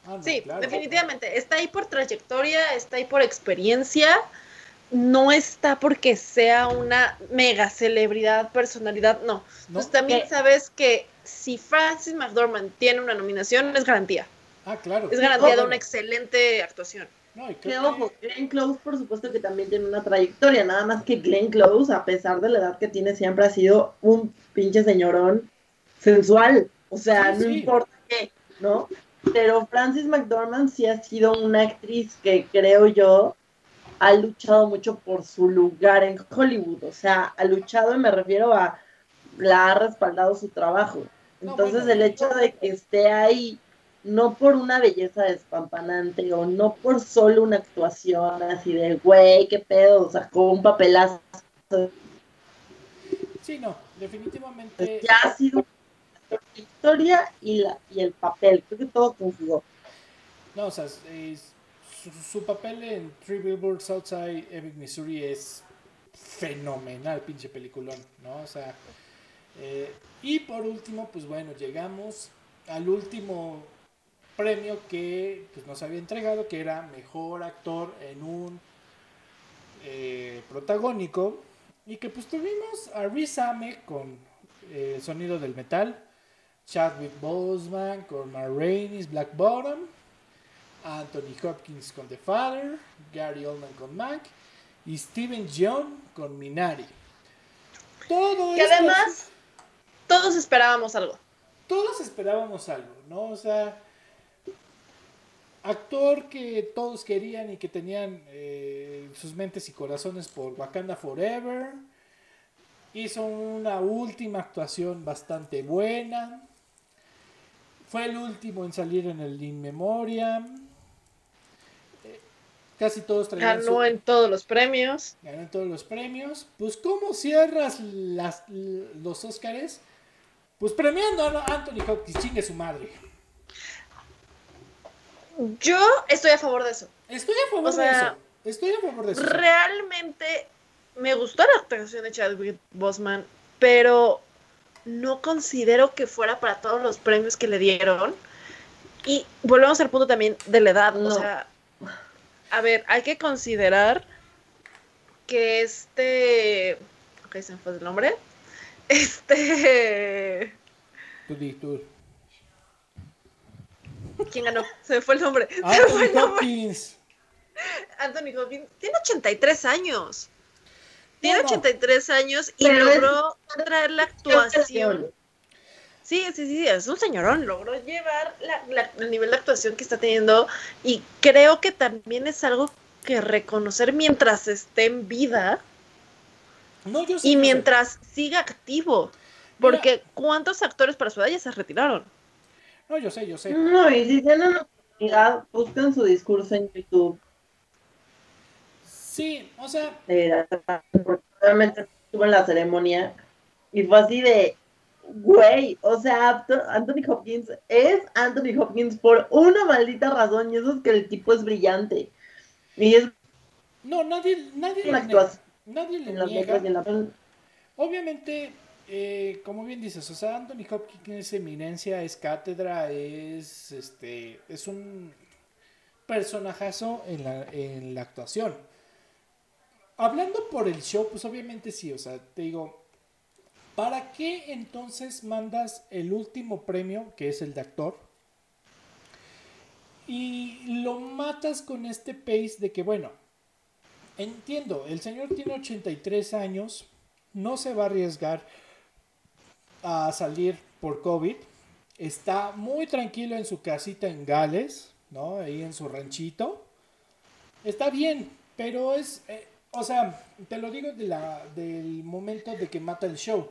Ah, sí, definitivamente. Está ahí por trayectoria, está ahí por experiencia no está porque sea una mega celebridad, personalidad, no. Pues también sabes que si Francis McDormand tiene una nominación, es garantía. Ah, claro. Es garantía de una excelente actuación. No, y que, ojo, Glenn Close, por supuesto que también tiene una trayectoria, nada más que Glenn Close, a pesar de la edad que tiene, siempre ha sido un pinche señorón sensual. O sea, no importa qué, ¿no? Pero Francis McDormand sí ha sido una actriz que creo yo ha luchado mucho por su lugar en Hollywood. O sea, ha luchado y me refiero a la ha respaldado su trabajo. Entonces el hecho de que esté ahí, no por una belleza despampanante o no por solo una actuación así de, güey, qué pedo, sacó un papelazo. Sí, no, definitivamente. ya ha sido la historia y, la, y el papel, creo que todo conjugó. No, o sea, su, papel en Three Billboards Outside Epic, Missouri es fenomenal, pinche peliculón, ¿no? O sea, eh, y por último, pues bueno, llegamos al último premio que pues, nos había entregado, que era mejor actor en un eh, protagónico. Y que pues tuvimos a Riz Ahmed con eh, sonido del metal, Chadwick Boseman con Ma Black Bottom, Anthony Hopkins con The Father, Gary Oldman con Mac y Steven Yeun con Minari. Todo que además todos esperábamos algo. Todos esperábamos algo, ¿no? O sea, actor que todos querían y que tenían eh, sus mentes y corazones por Wakanda Forever. Hizo una última actuación bastante buena. Fue el último en salir en el In Memoriam. Casi todos traían. Ganó en todos los premios. Ganó en todos los premios. Pues, ¿cómo cierras las, los Óscares? Pues premiando a Anthony Hopkins, chingue su madre. Yo estoy a favor de eso. Estoy a favor de eso. Estoy a favor de eso. Realmente me gustó la actuación de Chadwick Bosman, pero no considero que fuera para todos los premios que le dieron. Y volvemos al punto también de la edad. O sea, a ver, hay que considerar que este. Ok, se me fue el nombre. *laughs* Este. Tú tú. ¿Quién ganó? Se me fue el nombre. Anthony Hopkins. Anthony Hopkins tiene 83 años. Tiene 83 años y logró traer la actuación. Sí, sí, sí, es un señorón. Logró llevar el nivel de actuación que está teniendo y creo que también es algo que reconocer mientras esté en vida y mientras siga activo. Porque ¿cuántos actores para su edad ya se retiraron? No, yo sé, yo sé. No, y si tienen oportunidad, busquen su discurso en YouTube. Sí, o sea. Realmente estuvo en la ceremonia y fue así de, güey, o sea, Anthony Hopkins es Anthony Hopkins por una maldita razón y eso es que el tipo es brillante. Y es. No, nadie, nadie. Nadie le niega. Obviamente, eh, como bien dices, o sea, Anthony Hopkins es eminencia, es cátedra, es este, es un personajazo en la, en la actuación. Hablando por el show, pues obviamente sí, o sea, te digo, ¿para qué entonces mandas el último premio, que es el de actor? Y lo matas con este pace de que, bueno, entiendo, el señor tiene 83 años, no se va a arriesgar a salir por COVID, está muy tranquilo en su casita en Gales, ¿no? Ahí en su ranchito. Está bien, pero es, eh, o sea, te lo digo de la, del momento de que mata el show.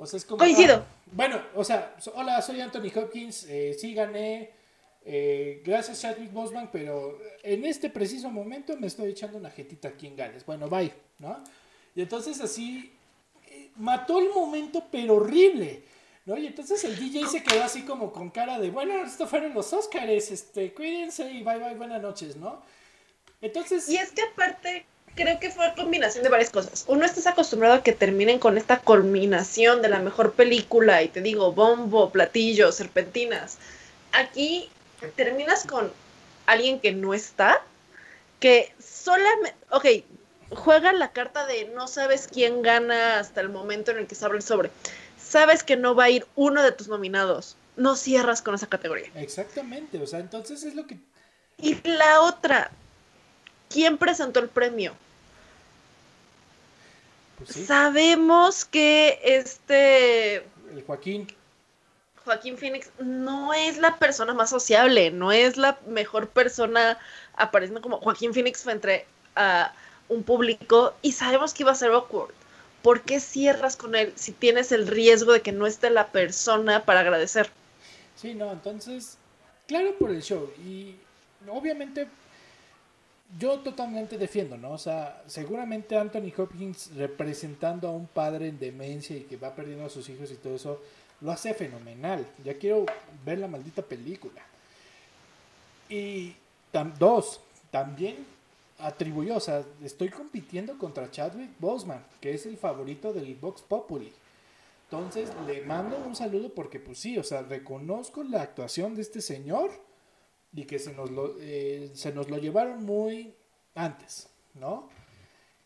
O sea, es como... Coincido. Ah, bueno, o sea, hola, soy Anthony Hopkins, eh, sí gané eh, gracias Chadwick Boseman, pero en este preciso momento me estoy echando una jetita aquí en Gales. Bueno, bye, ¿no? Y entonces así eh, mató el momento, pero horrible. ¿no? Y entonces el DJ se quedó así como con cara de, bueno, esto fueron los Oscars, este, cuídense y bye bye, buenas noches, ¿no? Entonces... Y es que aparte, creo que fue combinación de varias cosas. Uno, estás acostumbrado a que terminen con esta culminación de la mejor película y te digo, bombo, platillo, serpentinas. Aquí terminas con alguien que no está, que solamente, ok, juega la carta de no sabes quién gana hasta el momento en el que se abre el sobre. Sabes que no va a ir uno de tus nominados. No cierras con esa categoría. Exactamente, o sea, entonces es lo que... Y la otra, ¿quién presentó el premio? Pues Sabemos que este... El Joaquín. Joaquín Phoenix no es la persona más sociable, no es la mejor persona apareciendo como Joaquín Phoenix frente a un público y sabemos que iba a ser awkward. ¿Por qué cierras con él si tienes el riesgo de que no esté la persona para agradecer? Sí, no, entonces, claro por el show. Y obviamente yo totalmente defiendo, ¿no? O sea, seguramente Anthony Hopkins representando a un padre en demencia y que va perdiendo a sus hijos y todo eso, lo hace fenomenal. Ya quiero ver la maldita película. Y dos, también atribuyó, o sea, estoy compitiendo contra Chadwick Boseman, que es el favorito del Vox Populi. Entonces le mando un saludo porque pues sí, o sea, reconozco la actuación de este señor y que se nos lo, eh, se nos lo llevaron muy antes, ¿no?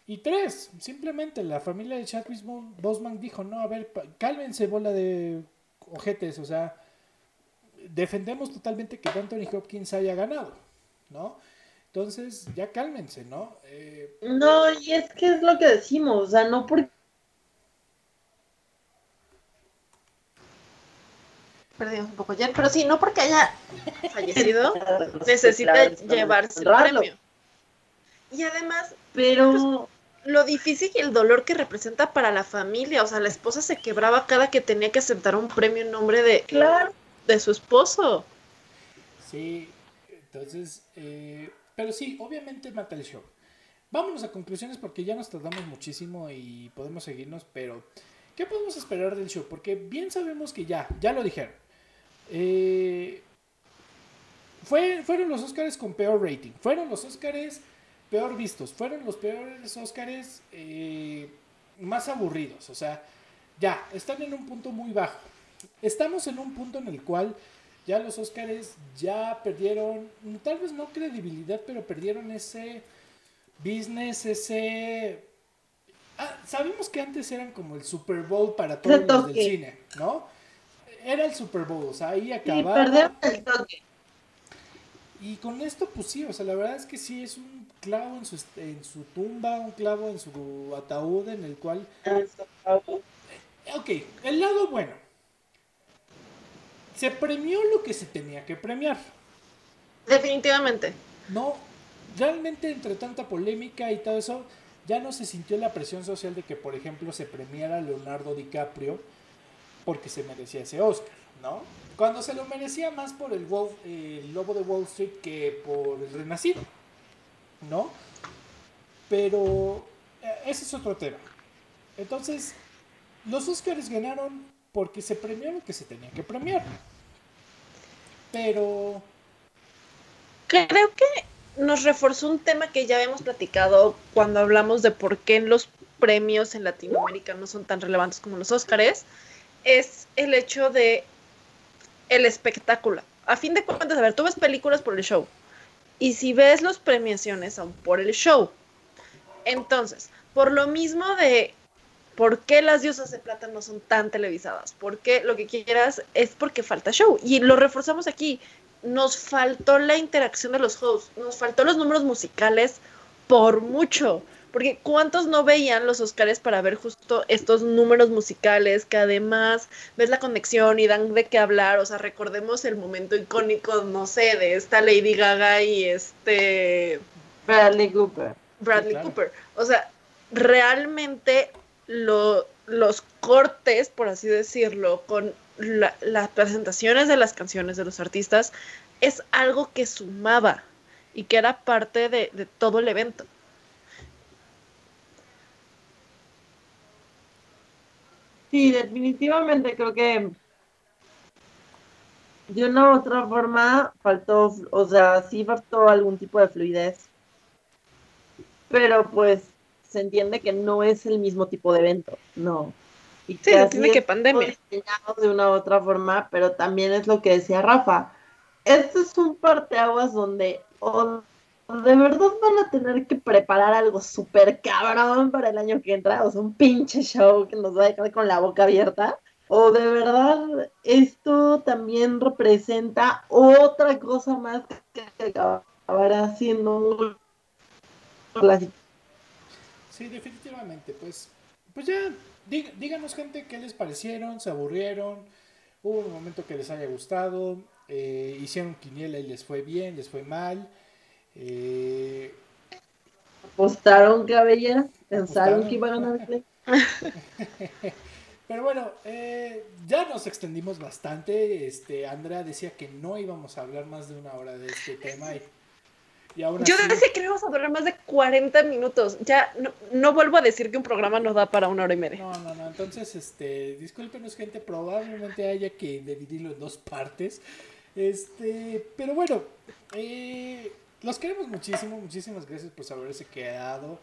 Y tres, simplemente la familia de Chadwick Boseman dijo, no, a ver, cálmense bola de ojetes, o sea, defendemos totalmente que Anthony Hopkins haya ganado, ¿no? Entonces, ya cálmense, ¿no? Eh, no, y es que es lo que decimos, o sea, no porque... Perdimos un poco ya, pero sí, no porque haya *laughs* fallecido, necesita llevarse el premio. Y además, pero lo difícil y el dolor que representa para la familia. O sea, la esposa se quebraba cada que tenía que aceptar un premio en nombre de, claro. de su esposo. Sí, entonces, eh, pero sí, obviamente mata el show. Vámonos a conclusiones porque ya nos tardamos muchísimo y podemos seguirnos, pero ¿qué podemos esperar del show? Porque bien sabemos que ya, ya lo dijeron. Eh, fue, fueron los Oscars con peor rating. Fueron los Oscars peor vistos. Fueron los peores Óscares eh, más aburridos. O sea, ya, están en un punto muy bajo. Estamos en un punto en el cual ya los Óscares ya perdieron, tal vez no credibilidad, pero perdieron ese business, ese... Ah, sabemos que antes eran como el Super Bowl para todos los del cine, ¿no? Era el Super Bowl, o sea, ahí acababa. el toque. Y con esto, pues sí, o sea, la verdad es que sí, es un clavo en su, en su tumba, un clavo en su ataúd en el cual... Ok, el lado bueno. Se premió lo que se tenía que premiar. Definitivamente. No, realmente entre tanta polémica y todo eso, ya no se sintió la presión social de que, por ejemplo, se premiara Leonardo DiCaprio porque se merecía ese Oscar, ¿no? Cuando se lo merecía más por el, el Lobo de Wall Street que por el Renacido. ¿no? Pero eh, ese es otro tema. Entonces, los Oscars ganaron porque se premió lo que se tenía que premiar. Pero... Creo que nos reforzó un tema que ya habíamos platicado cuando hablamos de por qué los premios en Latinoamérica no son tan relevantes como los Oscars, es el hecho de el espectáculo. A fin de cuentas, a ver, tú ves películas por el show, y si ves las premiaciones son por el show. Entonces, por lo mismo de por qué las diosas de plata no son tan televisadas, porque lo que quieras es porque falta show. Y lo reforzamos aquí. Nos faltó la interacción de los hosts, nos faltó los números musicales por mucho. Porque ¿cuántos no veían los Oscars para ver justo estos números musicales que además ves la conexión y dan de qué hablar? O sea, recordemos el momento icónico, no sé, de esta Lady Gaga y este... Bradley Cooper. Bradley Cooper. O sea, realmente los cortes, por así decirlo, con las presentaciones de las canciones de los artistas, es algo que sumaba y que era parte de todo el evento. Sí, definitivamente creo que de una u otra forma faltó, o sea, sí faltó algún tipo de fluidez. Pero pues se entiende que no es el mismo tipo de evento, no. Y sí, se entiende que pandemia. De una u otra forma, pero también es lo que decía Rafa. Este es un parteaguas donde de verdad van a tener que preparar algo súper cabrón para el año que entra, o sea, un pinche show que nos va a dejar con la boca abierta, o de verdad esto también representa otra cosa más que acabará siendo. Sí, definitivamente, pues, pues ya, díganos gente qué les parecieron, se aburrieron, hubo un momento que les haya gustado, eh, hicieron quiniela y les fue bien, les fue mal. Eh, apostaron cabellera, pensaron que iba a ganar *laughs* Pero bueno, eh, ya nos extendimos bastante. Este, Andrea decía que no íbamos a hablar más de una hora de este tema. Y, Yo decía que íbamos a durar más de 40 minutos. Ya no, no, vuelvo a decir que un programa nos da para una hora y media. No, no, no. Entonces, este, discúlpenos, gente. Probablemente haya que dividirlo en dos partes. Este, pero bueno, eh, los queremos muchísimo, muchísimas gracias por haberse quedado.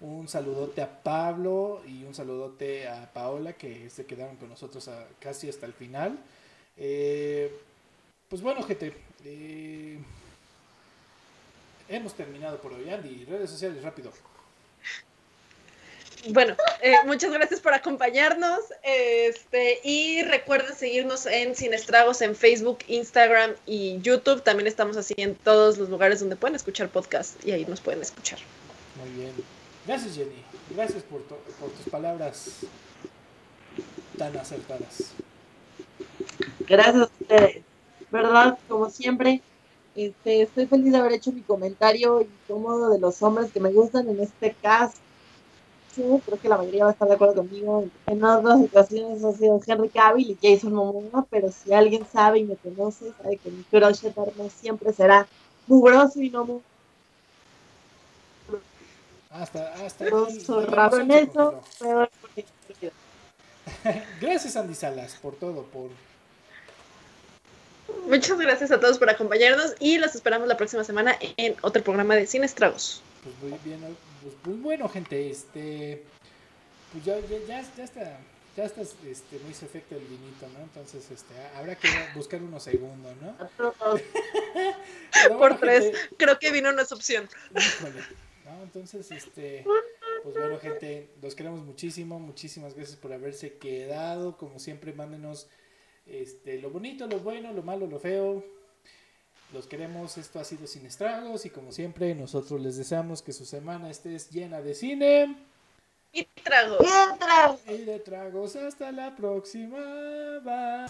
Un saludote a Pablo y un saludote a Paola que se quedaron con nosotros casi hasta el final. Eh, pues bueno, gente, eh, hemos terminado por hoy. Andy, redes sociales, rápido. Bueno, eh, muchas gracias por acompañarnos. Este, y recuerden seguirnos en Sin Estragos en Facebook, Instagram y YouTube. También estamos así en todos los lugares donde pueden escuchar podcast y ahí nos pueden escuchar. Muy bien. Gracias, Jenny. Gracias por, por tus palabras tan acertadas. Gracias a ustedes. ¿Verdad? Como siempre, este, estoy feliz de haber hecho mi comentario incómodo de los hombres que me gustan en este creo que la mayoría va a estar de acuerdo conmigo. En otras ocasiones ha sido Henry Cavill y Jason Momoa, pero si alguien sabe y me conoce, sabe que mi crush eterno siempre será mugroso y no muy... Hasta, hasta en eso, *laughs* Gracias Andy Salas por todo, por Muchas gracias a todos por acompañarnos y los esperamos la próxima semana en otro programa de Sin Estragos. Pues muy bien, pues, pues, bueno, gente, este, pues ya, ya, ya, está, ya está este, muy efecto el vinito, ¿no? Entonces, este, habrá que buscar unos segundos, ¿no? *laughs* Por tres, creo que vino no es opción. ¿no? Entonces, este, pues bueno, gente, los queremos muchísimo, muchísimas gracias por haberse quedado, como siempre, mándenos este, lo bonito, lo bueno, lo malo, lo feo, los queremos, esto ha sido sin estragos y como siempre nosotros les deseamos que su semana esté llena de cine. Y tragos. Y tragos. Y de tragos. Hasta la próxima. Bye.